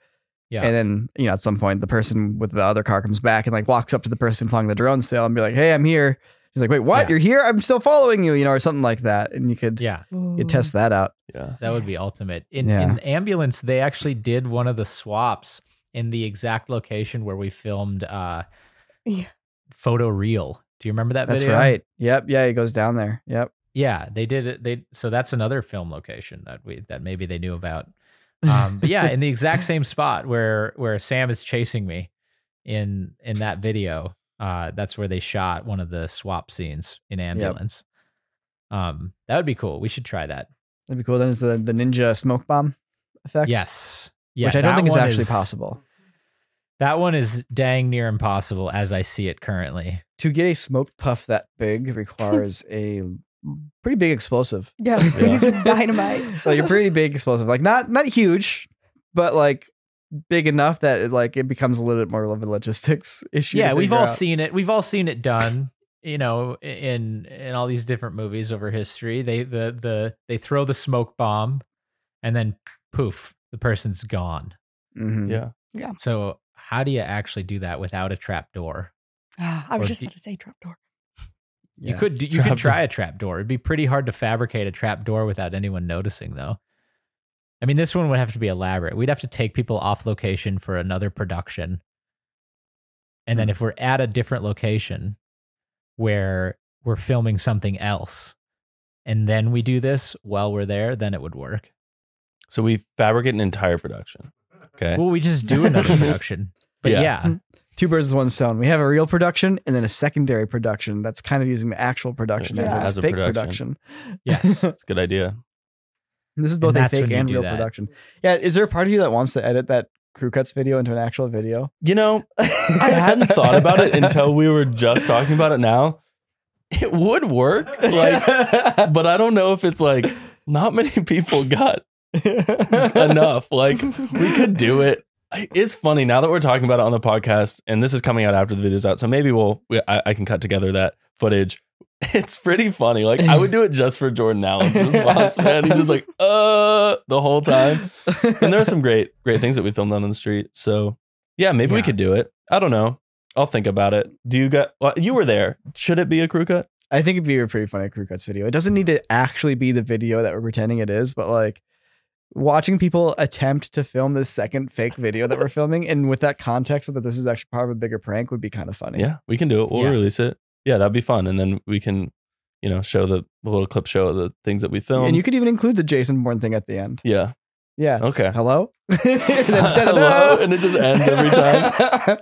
Yeah. and then you know at some point the person with the other car comes back and like walks up to the person flying the drone still and be like, "Hey, I'm here." He's like, "Wait, what? Yeah. You're here? I'm still following you," you know, or something like that, and you could yeah. you test that out. yeah. That would be ultimate. In Yeah. in ambulance, they actually did one of the swaps in the exact location where we filmed uh Yeah. photo reel. Do you remember that That's video? right. Yep. Yeah, he goes down there. Yep. Yeah, they did it. They so that's another film location that we that maybe they knew about. Um, but yeah, in the [LAUGHS] exact same spot where where Sam is chasing me in in that video, uh, that's where they shot one of the swap scenes in ambulance. Um, that would be cool. We should try that. That'd be cool. Then it's the, the ninja smoke bomb effect. Yes. Yeah, which I don't think is actually possible. That one is dang near impossible as I see it currently. To get a smoke puff that big [LAUGHS] requires a pretty big explosive. Yeah, [LAUGHS] Yeah. it's dynamite. [LAUGHS] Like a pretty big explosive. Like not not huge, but like big enough that it, like it becomes a little bit more of a logistics [LAUGHS] issue. yeah, we've all out. seen it. We've all seen it done. You know, in in all these different movies over history, they the the they throw the smoke bomb, and then poof, the person's gone. Mhm. Yeah. So how do you actually do that without a trap door? Ah, [SIGHS] I was Or just about to say trapdoor. You Yeah. could do- you Trap could try a trap door. It'd be pretty hard to fabricate a trap door without anyone noticing, though. I mean, this one would have to be elaborate. We'd have to take people off location for another production, and Hmm. then if we're at a different location where we're filming something else, and then we do this while we're there, then it would work. So we fabricate an entire production. [LAUGHS] Okay. Well, we just do [LAUGHS] another production. But Yeah. yeah, Two birds with one stone. We have a real production and then a secondary production that's kind of using the actual production Yeah. as, As a fake production. production. yes. [LAUGHS] it's a good idea. This is both a fake and real that. production. Yeah. Is there a part of you that wants to edit that crew cuts video into an actual video? You know, I hadn't thought about it until we were just talking about it now. It would work. Like, [LAUGHS] but I don't know if it's like not many people got [LAUGHS] enough. Like we could do it. It's funny now that we're talking about it on the podcast, and this is coming out after the video's out. So maybe we'll we, I, I can cut together that footage. [LAUGHS] It's pretty funny. Like I would do it just for Jordan Allen's response, man. He's just like, uh, the whole time. And there are some great, great things that we filmed on the street. So yeah, maybe we could do it. I don't know. I'll think about it. Do you got? Well, you were there. Should it be a crew cut? I think it'd be a pretty funny crew cuts video. It doesn't need to actually be the video that we're pretending it is, but like watching people attempt to film this second fake video that we're [LAUGHS] filming and with that context that this is actually part of a bigger prank would be kind of funny. Yeah, we can do it. We'll Yeah. release it. Yeah, that'd be fun. And then we can, you know, show the, the little clip show of the things that we filmed. And you could even include the Jason Bourne thing at the end. yeah. Yeah. Okay. Hello? [LAUGHS] [LAUGHS] And Hello, and it just ends every time.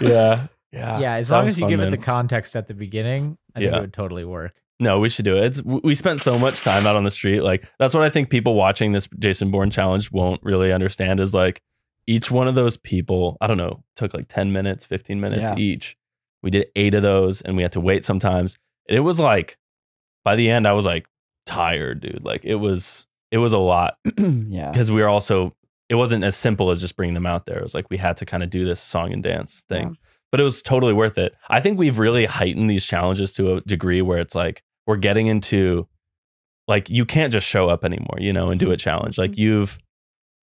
Yeah. Yeah. yeah, as That long as you fun, give it the context at the beginning, I think Yeah. it would totally work. No, we should do it. It's we spent so much time out on the street. Like that's what I think people watching this Jason Bourne challenge won't really understand is like each one of those people, I don't know, took like 10 minutes, 15 minutes Yeah. each. We did 8 of those and we had to wait sometimes. And it was like by the end I was like tired, dude. Like it was it was a lot [CLEARS THROAT] yeah. because we were also it wasn't as simple as just bringing them out there. It was like we had to kind of do this song and dance thing. Yeah. But it was totally worth it. I think we've really heightened these challenges to a degree where it's like we're getting into like you can't just show up anymore, you know, and do a challenge. Like you've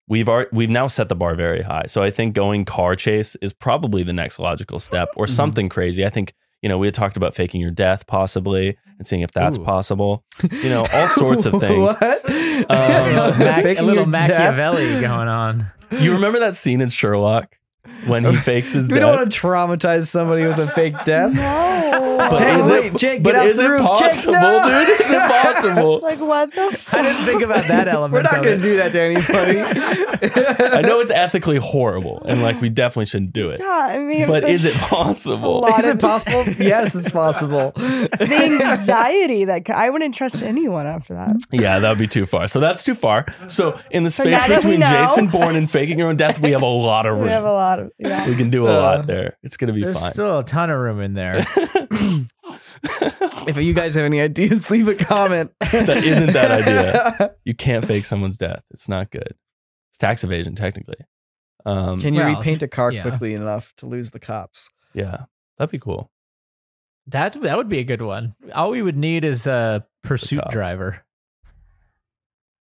we've already, we've now set the bar very high. So I think going car chase is probably the next logical step or Mhm. something crazy. I think you know, we had talked about faking your death possibly and seeing if that's Ooh. possible. You know, [LAUGHS] all sorts of things. what? Um, [LAUGHS] a, Mac- a little your death? Machiavelli going on. You remember that scene in Sherlock when he fakes his [LAUGHS] We death? don't want to traumatize somebody with a fake death. No. But Hey, is wait, it, Jake, but get off is the it roof. Jake, possible, no! dude? Is it possible? [LAUGHS] like what the? I didn't think about that element. We're not going to do that to anybody. [LAUGHS] I know it's ethically horrible, and like we definitely shouldn't do it. yeah, I mean, But is it possible? Is it possible? yes, it's possible. the anxiety that I wouldn't trust anyone after that. Yeah, that would be too far. So that's too far. So in the space now that we between Jason Bourne and faking your own death, we have a lot of room. We have a lot lot of yeah. We can do a Uh, lot there. It's gonna be There's fine. still a ton of room in there. [LAUGHS] If you guys have any ideas, [LAUGHS] leave a comment. That isn't that idea. [LAUGHS] you can't fake someone's death. It's not good. It's tax evasion technically. Um, Can you Well, repaint a car yeah. quickly enough to lose the cops? yeah, that'd be cool. That that would be a good one. All we would need is a pursuit cops. driver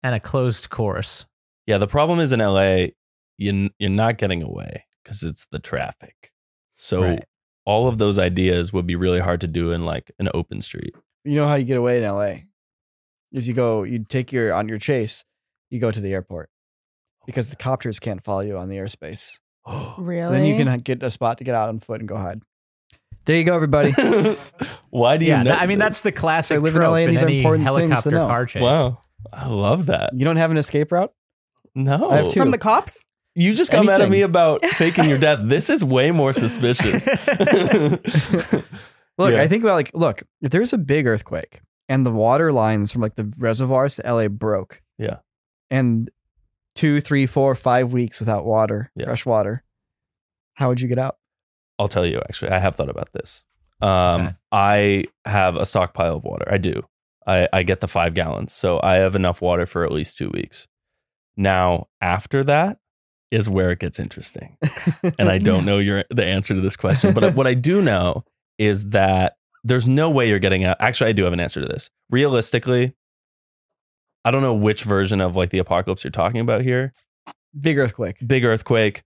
and a closed course. Yeah, the problem is in LA, you you're not getting away because it's the traffic. So Right. all of those ideas would be really hard to do in like an open street. You know how you get away in LA? Is you go, you take your on your chase, you go to the airport because the copters can't follow you on the airspace. Really? [GASPS] So then you can get a spot to get out on foot and go hide. There you go, everybody. [LAUGHS] Why do you Yeah, know? that- I mean that's the classic I live in LA and in these are any important things to helicopter know. car chase. Wow, I love that. you don't have an escape route? No, I have two. from the cops. You just got mad at me about [LAUGHS] faking your death. This is way more suspicious. [LAUGHS] Look, Yeah. I think about like, look, if there's a big earthquake and the water lines from like the reservoirs to LA broke. Yeah. And two, three, four, five weeks without water, Yeah. fresh water. How would you get out? I'll tell you. Actually, I have thought about this. Um, Okay. I have a stockpile of water. I do. I, I get the five gallons, so I have enough water for at least two weeks. Now, after that is where it gets interesting, [LAUGHS] and I don't know your the answer to this question, but what I do [LAUGHS] know is that there's no way you're getting out. Actually, I do have an answer to this. Realistically, I don't know which version of like the apocalypse you're talking about here. Big earthquake. big earthquake,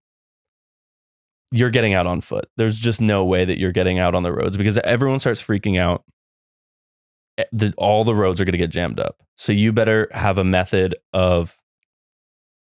you're getting out on foot. There's just no way that you're getting out on the roads because everyone starts freaking out. Eh, The, all the roads are going to get jammed up. So you better have a method of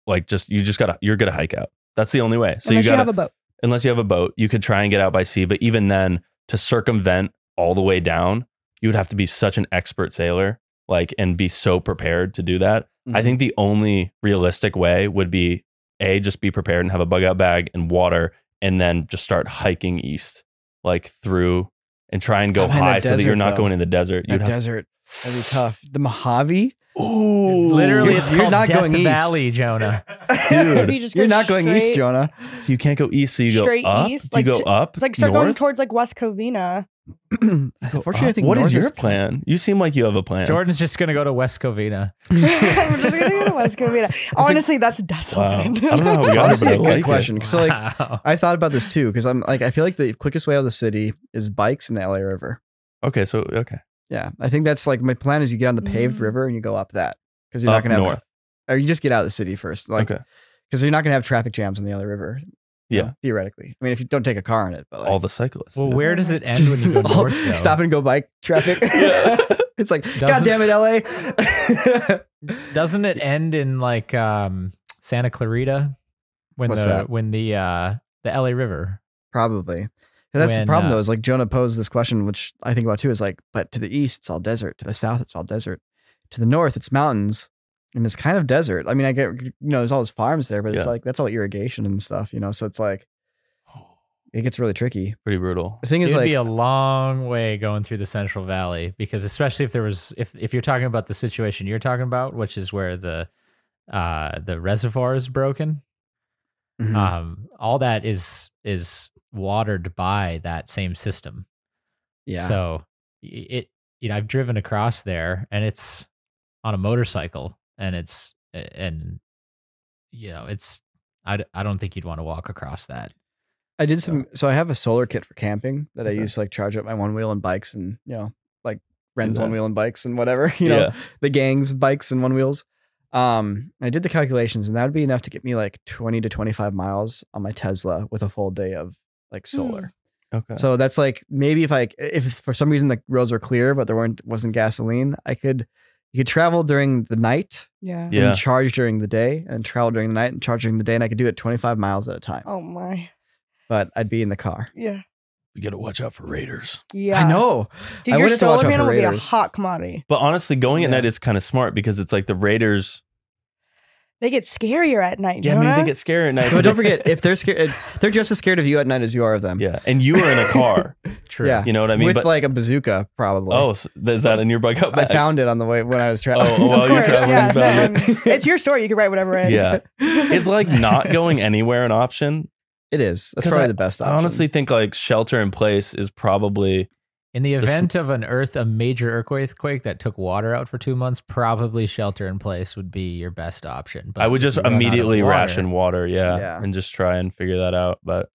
like just you just gotta you're gonna hike out. That's the only way. So Unless you you, gotta have a boat. unless you have a boat, you could try and get out by sea. But even then, to circumvent all the way down, you would have to be such an expert sailor, like, and be so prepared to do that. I mm-hmm. think the only realistic way would be a just be prepared and have a bug out bag and water, and then just start hiking east, like through, and try and go Oh, man, high so that you're not though. going in the desert. You'd desert. That'd be tough. The Mojave? Ooh, Literally, You're- it's you're called not Death going east. Valley, Jonah. [LAUGHS] Dude, you you're not going east, Jonah. So you can't go east. So you go Straight up. east, Do you go to- up? It's like start going towards like West Covina. [CLEARS THROAT] Unfortunately, I think what is north your plan? You seem like you have a plan. Jordan's just gonna go to West Covina. [LAUGHS] I'm just gonna go to West Covina. Honestly, that's Wow. desolate. I don't know how we got here, honestly but I a good like it. question. So like, Wow. I thought about this too because I'm like, I feel like the quickest way out of the city is bikes in the LA River. Okay, so okay, Yeah, I think that's like my plan is you get on the paved Mm. river and you go up that because you're Up not gonna have, north. or you just get out of the city first, like okay, because you're not gonna have traffic jams on the other river. Yeah. know, theoretically. I mean, if you don't take a car on it, but like, all the cyclists. well, yeah. where does it [LAUGHS] end when you go north? though? stop and go bike traffic. [LAUGHS] [LAUGHS] It's like, Doesn't- God damn it, LA. Doesn't it end in like um, Santa Clarita when What's the that? when the uh, the LA River? Probably. And that's When, the problem, uh, though, is like Jonah posed this question, which I think about too, is like, but to the east, it's all desert. To the south, it's all desert. To the north, it's mountains and it's kind of desert. I mean, I get, you know, there's all those farms there, but it's Yeah. like, that's all irrigation and stuff, you know? So it's like, it gets really tricky. Pretty brutal. The thing It is, would like, be a long way going through the Central Valley because especially if there was if if you're talking about the situation you're talking about, which is where the uh the reservoir is broken, mhm. um, all that is is watered by that same system. yeah. So it you know I've driven across there and it's on a motorcycle and it's and you know it's I, I don't think you'd want to walk across that. I did some, so I have a solar kit for camping that I use to like charge up my one wheel and bikes and, you know, like Ren's one wheel and bikes and whatever, [LAUGHS] you know, yeah. the gang's bikes and one wheels. Um, I did the calculations and that would be enough to get me like 20 to 25 miles on my Tesla with a full day of like hmm. solar. Okay. So that's like maybe if I if for some reason the roads were clear but there weren't wasn't gasoline, I could you could travel during the night Yeah. Yeah. and charge during the day and travel during the night and charge during the day and I could do it 25 miles at a time. Oh my. But I'd be in the car. Yeah. you got to watch out for raiders. Yeah. I know. Dude, I your wanted to watch solar out panel would be a hot commodity. But honestly, going at Yeah. night is kind of smart because it's like the raiders. They get scarier at night. Yeah, maybe Jonah. they get scarier at night. But don't forget if they're scared they're just as scared of you at night as you are of them. Yeah, and you are in a car. [LAUGHS] True. Yeah. You know what I mean? With but like a bazooka probably. oh, so is that in your bug out I found it on the way when I was traveling. Oh, oh well, [LAUGHS] Of you're course, traveling, yeah. you no, found I [LAUGHS] it's your story. You can write whatever in. Yeah. Is like not going anywhere an option? It is. That's probably I- the best option. I honestly think like shelter in place is probably In the s- event of an earth, a major earthquake that took water out for two months, probably shelter in place would be your best option. But I would just you run out of immediately water, ration water, yeah, Yeah. and just try and figure that out. But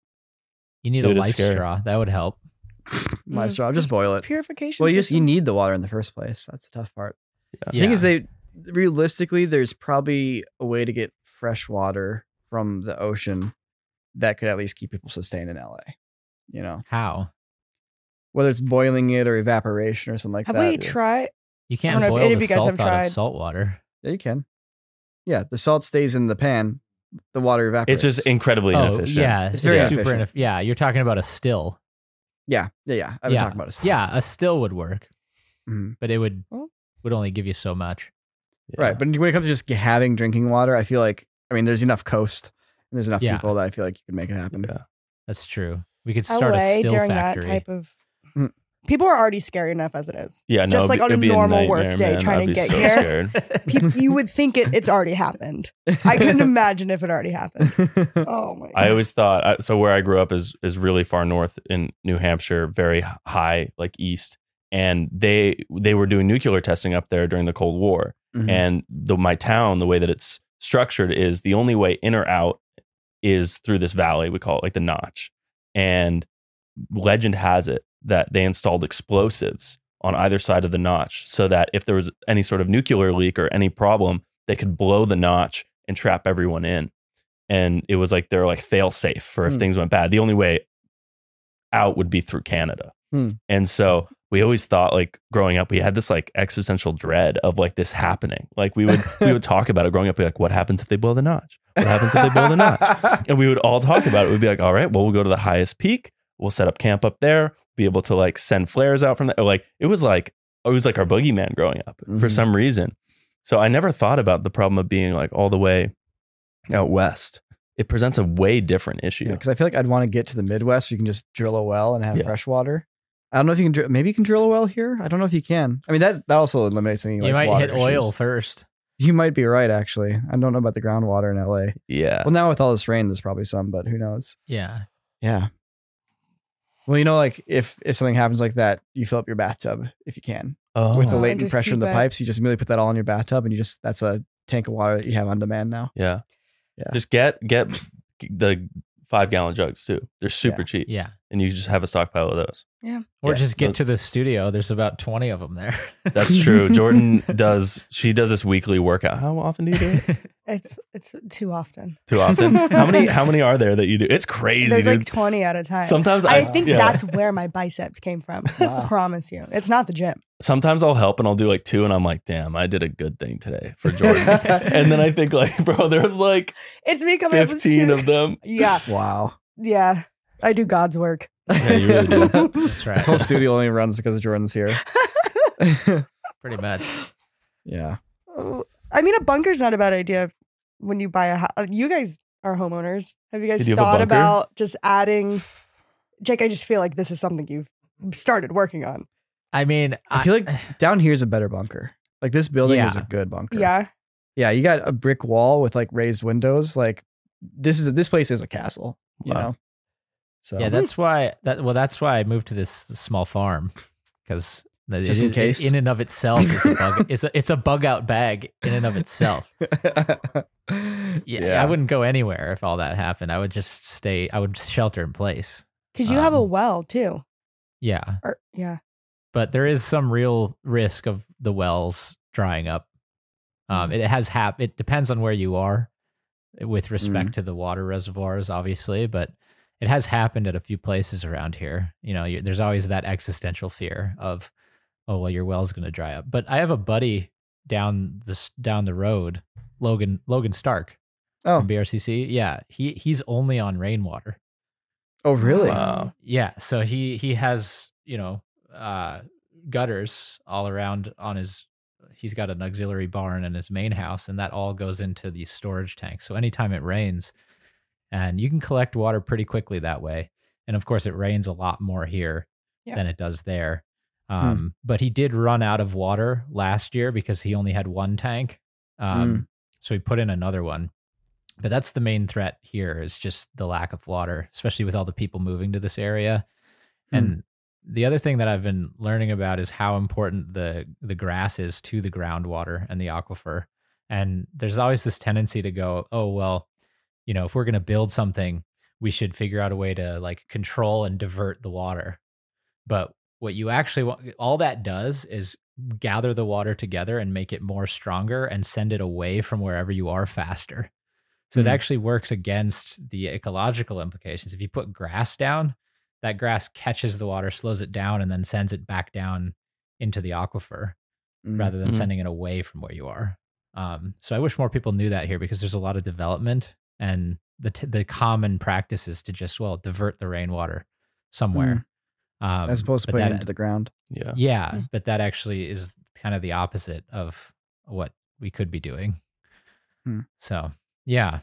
You need Dude, a life straw. That would help. [LAUGHS] Life straw, just boil it. Purification. Well, you just you need the water in the first place. That's the tough part. Yeah. The thing is, they realistically, there's probably a way to get fresh water from the ocean that could at least keep people sustained in LA. You know, how whether it's boiling it or evaporation or something like Have that. Have we tried? you can't don't know if boil any the you guys salt have out tried. of salt water. Yeah, you can. Yeah, the salt stays in the pan. The water evaporates. it's just incredibly Oh inefficient. yeah, It's it's, very super. inefficient. Yeah, you're talking about a still. yeah, yeah, yeah. I've yeah, talking about a still. yeah, a still would work, Mhm. but it would would only give you so much. Yeah. Right, but when it comes to just having drinking water, I feel like I mean, there's enough coast and there's enough Yeah. people that I feel like you can make it happen. Yeah. That's true. We could start LA a still during factory. that type of. People are already scary enough as it is. Yeah, no, Just like on a normal nightmare, work day man. trying I'd to get so here. scared. [LAUGHS] Pe- you would think it, it's already happened. I couldn't imagine if it already happened. [LAUGHS] Oh my! God. I always thought so. Where I grew up is is really far north in New Hampshire, very high, like east, and they they were doing nuclear testing up there during the Cold War. Mhm. And the my town, the way that it's structured is the only way in or out is through this valley. We call it like the Notch. And legend has it that they installed explosives on either side of the notch so that if there was any sort of nuclear leak or any problem, they could blow the notch and trap everyone in. And it was like they're like fail safe for if Hmm. things went bad. The only way out would be through Canada. Hmm. And so we always thought like growing up, we had this like existential dread of like this happening. Like we would we would [LAUGHS] talk about it growing up, be like, what happens if they blow the notch? What happens if they blow the notch? [LAUGHS] And we would all talk about it. We'd be like, all right, well, we'll go to the highest peak. We'll set up camp up there, be able to like send flares out from there. Like it was like it was like our boogeyman growing up for Mhm. some reason. So I never thought about the problem of being like all the way out west. It presents a way different issue. Yeah, because I feel like I'd want to get to the Midwest. Where you can just drill a well and have Yeah. fresh water. I don't know if you can. dr- Maybe you can drill a well here. I don't know if you can. I mean that that also eliminates any. you like, might water hit oil first. You might be right. Actually, I don't know about the groundwater in LA. Yeah. Well, now with all this rain, there's probably some, but who knows? Yeah. Yeah. Well, you know, like if if something happens like that, you fill up your bathtub if you can Oh, with the Oh, latent just pressure in keep the it. pipes. You just immediately put that all in your bathtub, and you just that's a tank of water that you have on demand now. yeah. Yeah. Just get get the five gallon jugs too. They're super Yeah. cheap. Yeah. And you just have a stockpile of those. Yeah. Or Yeah, just get those- to the studio. There's about 20 of them there. [LAUGHS] That's true. [LAUGHS] Jordan does she does this weekly workout. How often do you do it? [LAUGHS] It's it's too often. Too often? How many how many are there that you do? It's crazy, There's dude. like 20 at a time. Sometimes I, I, think yeah. that's where my biceps came from. Wow. Promise you, it's not the gym. Sometimes I'll help and I'll do like two and I'm like, damn, I did a good thing today for Jordan. [LAUGHS] and then I think like, [LAUGHS] bro, there's like It's me coming 15 two- of them. [LAUGHS] Yeah, Wow. yeah. I do God's work. Yeah, you really do. That's right. This whole studio only runs because of Jordan's here. Pretty much. yeah. I mean, a bunker's not a bad idea when you buy a house. You guys are homeowners. Have you guys Did you thought about just adding? Jake, I just feel like this is something you've started working on. I mean, I feel like [SIGHS] down here is a better bunker. Like this building is a good bunker. Yeah. Yeah. You got a brick wall with like raised windows. Like this is this place is a castle. You Wow. know. So yeah, that's why that well, that's why I moved to this small farm because Just in case. in and of itself is a bug. it's a it's a bug out bag in and of itself. [LAUGHS] Yeah, I wouldn't go anywhere if all that happened. I would just stay. I would shelter in place. Because you have a Um, well too. Yeah, Or yeah. But there is some real risk of the wells drying up. Um, it has hap. It depends on where you are, with respect to the water reservoirs, obviously. But it has happened at a few places around here. You know, you, there's always that existential fear of, oh well, your well's going to dry up. But I have a buddy down this down the road, Logan Logan Stark Oh. from BRCC. Yeah, he he's only on rainwater. Oh really? Wow. Yeah, so he he has you know uh, gutters all around on his. He's got an auxiliary barn in his main house, and that all goes into these storage tanks. So anytime it rains, and you can collect water pretty quickly that way. And of course, it rains a lot more here Yeah. than it does there. Um, But he did run out of water last year because he only had one tank. Um, So he put in another one. but that's the main threat here is just the lack of water, especially with all the people moving to this area. Hmm. And the other thing that I've been learning about is how important the the grass is to the groundwater and the aquifer. And there's always this tendency to go, oh well, you know, if we're going to build something, we should figure out a way to like control and divert the water. But what you actually want, all that does is gather the water together and make it more stronger and send it away from wherever you are faster. So it Hmm. actually works against the ecological implications. If you put grass down, that grass catches the water, slows it down, and then sends it back down into the aquifer Mm. rather than Mhm. sending it away from where you are. Um, so I wish more people knew that here because there's a lot of development and the t- the common practice is to just well divert the rainwater somewhere, um, As opposed to but putting it into the ground. Yeah. yeah, Mm. but that actually is kind of the opposite of what we could be doing. Hmm. So yeah,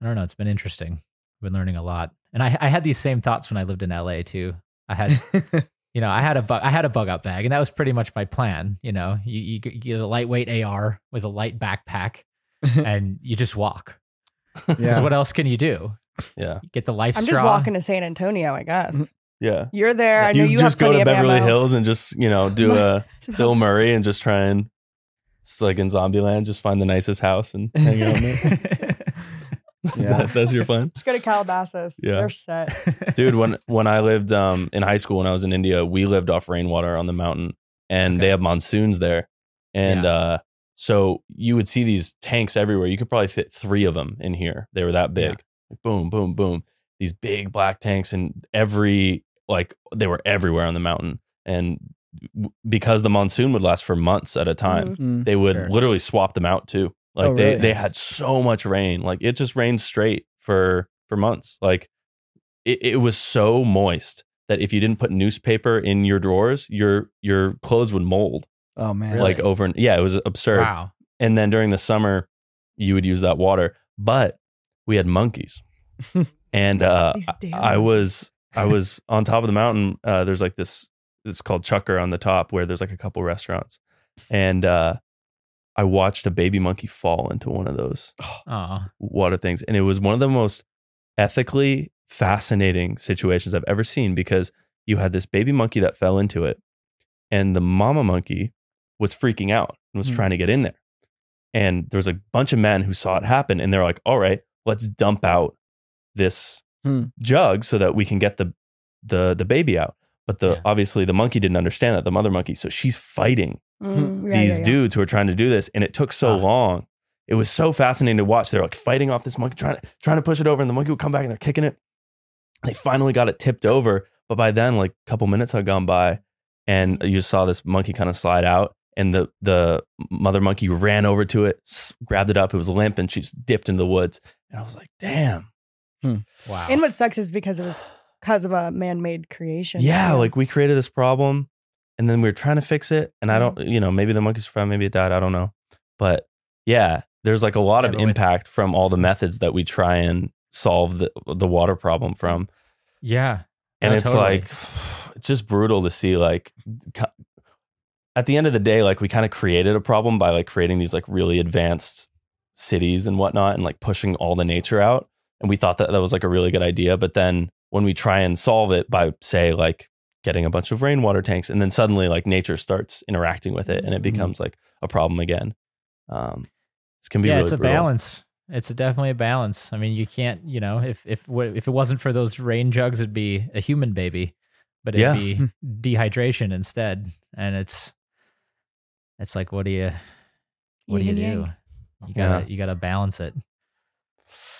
I don't know. It's been interesting. I've been learning a lot, and I I had these same thoughts when I lived in LA too. I had [LAUGHS] you know, I had a bug, I had a bug out bag, and that was pretty much my plan. You know, you, you, get- you get a lightweight AR with a light backpack, [LAUGHS] and you just walk. yeah. what else can you do? Yeah. You get the life I'm straw. just walking to San Antonio, I guess. Mm-hmm. Yeah. You're there. I know you, just have go plenty to of Beverly ammo. Hills and just, you know, do [LAUGHS] a Bill Murray and just try and it's like in Zombieland, just find the nicest house and hang out in it. [LAUGHS] Yeah. That- that's your plan. Let's go to Calabasas. Yeah. They're set. [LAUGHS] Dude, when when I lived um in high school when I was in India, we lived off rainwater on the mountain and they have monsoons there. And Yeah. uh so you would see these tanks everywhere. You could probably fit 3 of them in here. They were that big. Boom, boom, boom. These big black tanks and every like they were everywhere on the mountain. And because the monsoon would last for months at a time, Mhm. Mm. they would Sure. literally swap them out too. Like Oh, they really? they Yes. had so much rain. Like it just rained straight for for months. Like it, it was so moist that if you didn't put newspaper in your drawers, your your clothes would mold. Oh man. Really? Like over and yeah, it was absurd. wow. And then during the summer, you would use that water. But we had monkeys. [LAUGHS] and uh These I was I [LAUGHS] was on top of the mountain. Uh, there's like this. It's called Chucker on the top, where there's like a couple restaurants, and uh, I watched a baby monkey fall into one of those Oh, [SIGHS] water things, and it was one of the most ethically fascinating situations I've ever seen because you had this baby monkey that fell into it, and the mama monkey was freaking out and was Hmm. trying to get in there, and there was a bunch of men who saw it happen, and they're like, "All right, let's dump out this Hmm. jug so that we can get the the the baby out." But the Yeah. obviously the monkey didn't understand that the mother monkey, so she's fighting Mm, yeah, these yeah, yeah. dudes who are trying to do this, and it took so Ah. long. It was so fascinating to watch. They're like fighting off this monkey, trying to trying to push it over, and the monkey would come back and they're kicking it. They finally got it tipped over, but by then, like a couple minutes had gone by, and you just saw this monkey kind of slide out, and the the mother monkey ran over to it, s- grabbed it up. It was limp, and she just dipped in the woods. And I was like, "Damn, wow. And what sucks is because it was because of a man-made creation. yeah!" Like we created this problem, and then we were trying to fix it. And I Mm-hmm. don't, you know, maybe the monkeys survived, maybe it died. I don't know, but yeah, there's like a lot of impact from all the methods that we try and solve the the water problem from. yeah. and No, it's totally. like [SIGHS] it's just brutal to see like at the end of the day like we kind of created a problem by like creating these like really advanced cities and whatnot and like pushing all the nature out and we thought that that was like a really good idea but then when we try and solve it by say like getting a bunch of rainwater tanks and then suddenly like nature starts interacting with it and it Mhm. becomes like a problem again um it's can be yeah, really it's a brutal. balance. It's a, definitely a balance. I mean, you can't, you know, if if if it wasn't for those rain jugs, it'd be a human baby, but it'd Yeah. be [LAUGHS] dehydration instead. And it's it's like, what do you what do you Yin do? yang. You gotta Yeah. you gotta balance it.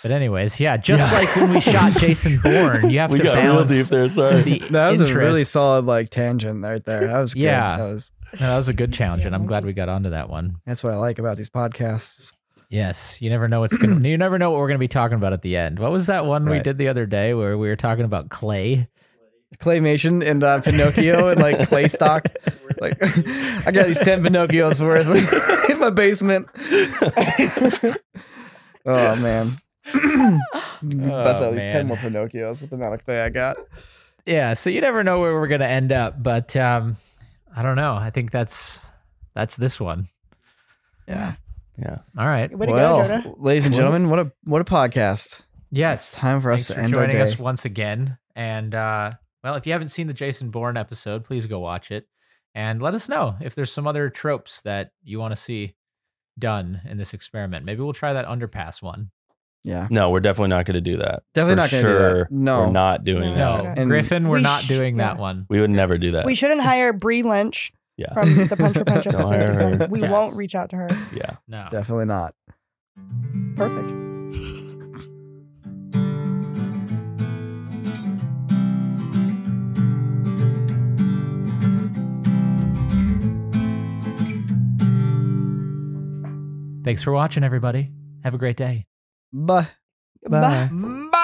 But anyways, yeah, just Yeah. like when we [LAUGHS] shot Jason Bourne, you have we to got real balance deep there sorry the [LAUGHS] that was a really solid like tangent right there. That was good. Yeah. That was No, that was a good challenge, and I'm glad we got onto that one. that's what I like about these podcasts. Yes, you never know what's gonna. [CLEARS THROAT] you never know what we're gonna be talking about at the end. What was that one we did the other day where we were talking about clay? Claymation and uh, Pinocchio and like clay stock. [LAUGHS] Like I got these ten Pinocchios worth in my basement. Oh man. [LAUGHS] Bust Oh, least these ten more Pinocchios with the amount of clay I got. Yeah, so you never know where we're gonna end up, but um, I don't know. I think that's that's this one. Yeah. Yeah. All right. Way to well, go, ladies and gentlemen, what a what a podcast. Yes. Time for us Thanks to for end our joining day. us once again. And uh, well, if you haven't seen the Jason Bourne episode, please go watch it and let us know if there's some other tropes that you want to see done in this experiment. Maybe we'll try that underpass one. Yeah. No, we're definitely not going to do that. Definitely For not gonna do that. sure, No. we're not doing No. that. No, Griffin, we're we not sh- doing that yeah. one. We would never do that. We shouldn't hire Brie Lynch yeah. from the Puncher for Punch [LAUGHS] episode. hire her. again. We Yes. won't reach out to her. yeah. No. Definitely not. Perfect. Thanks for watching, everybody. Have a great day. Bye. Bye. Bye.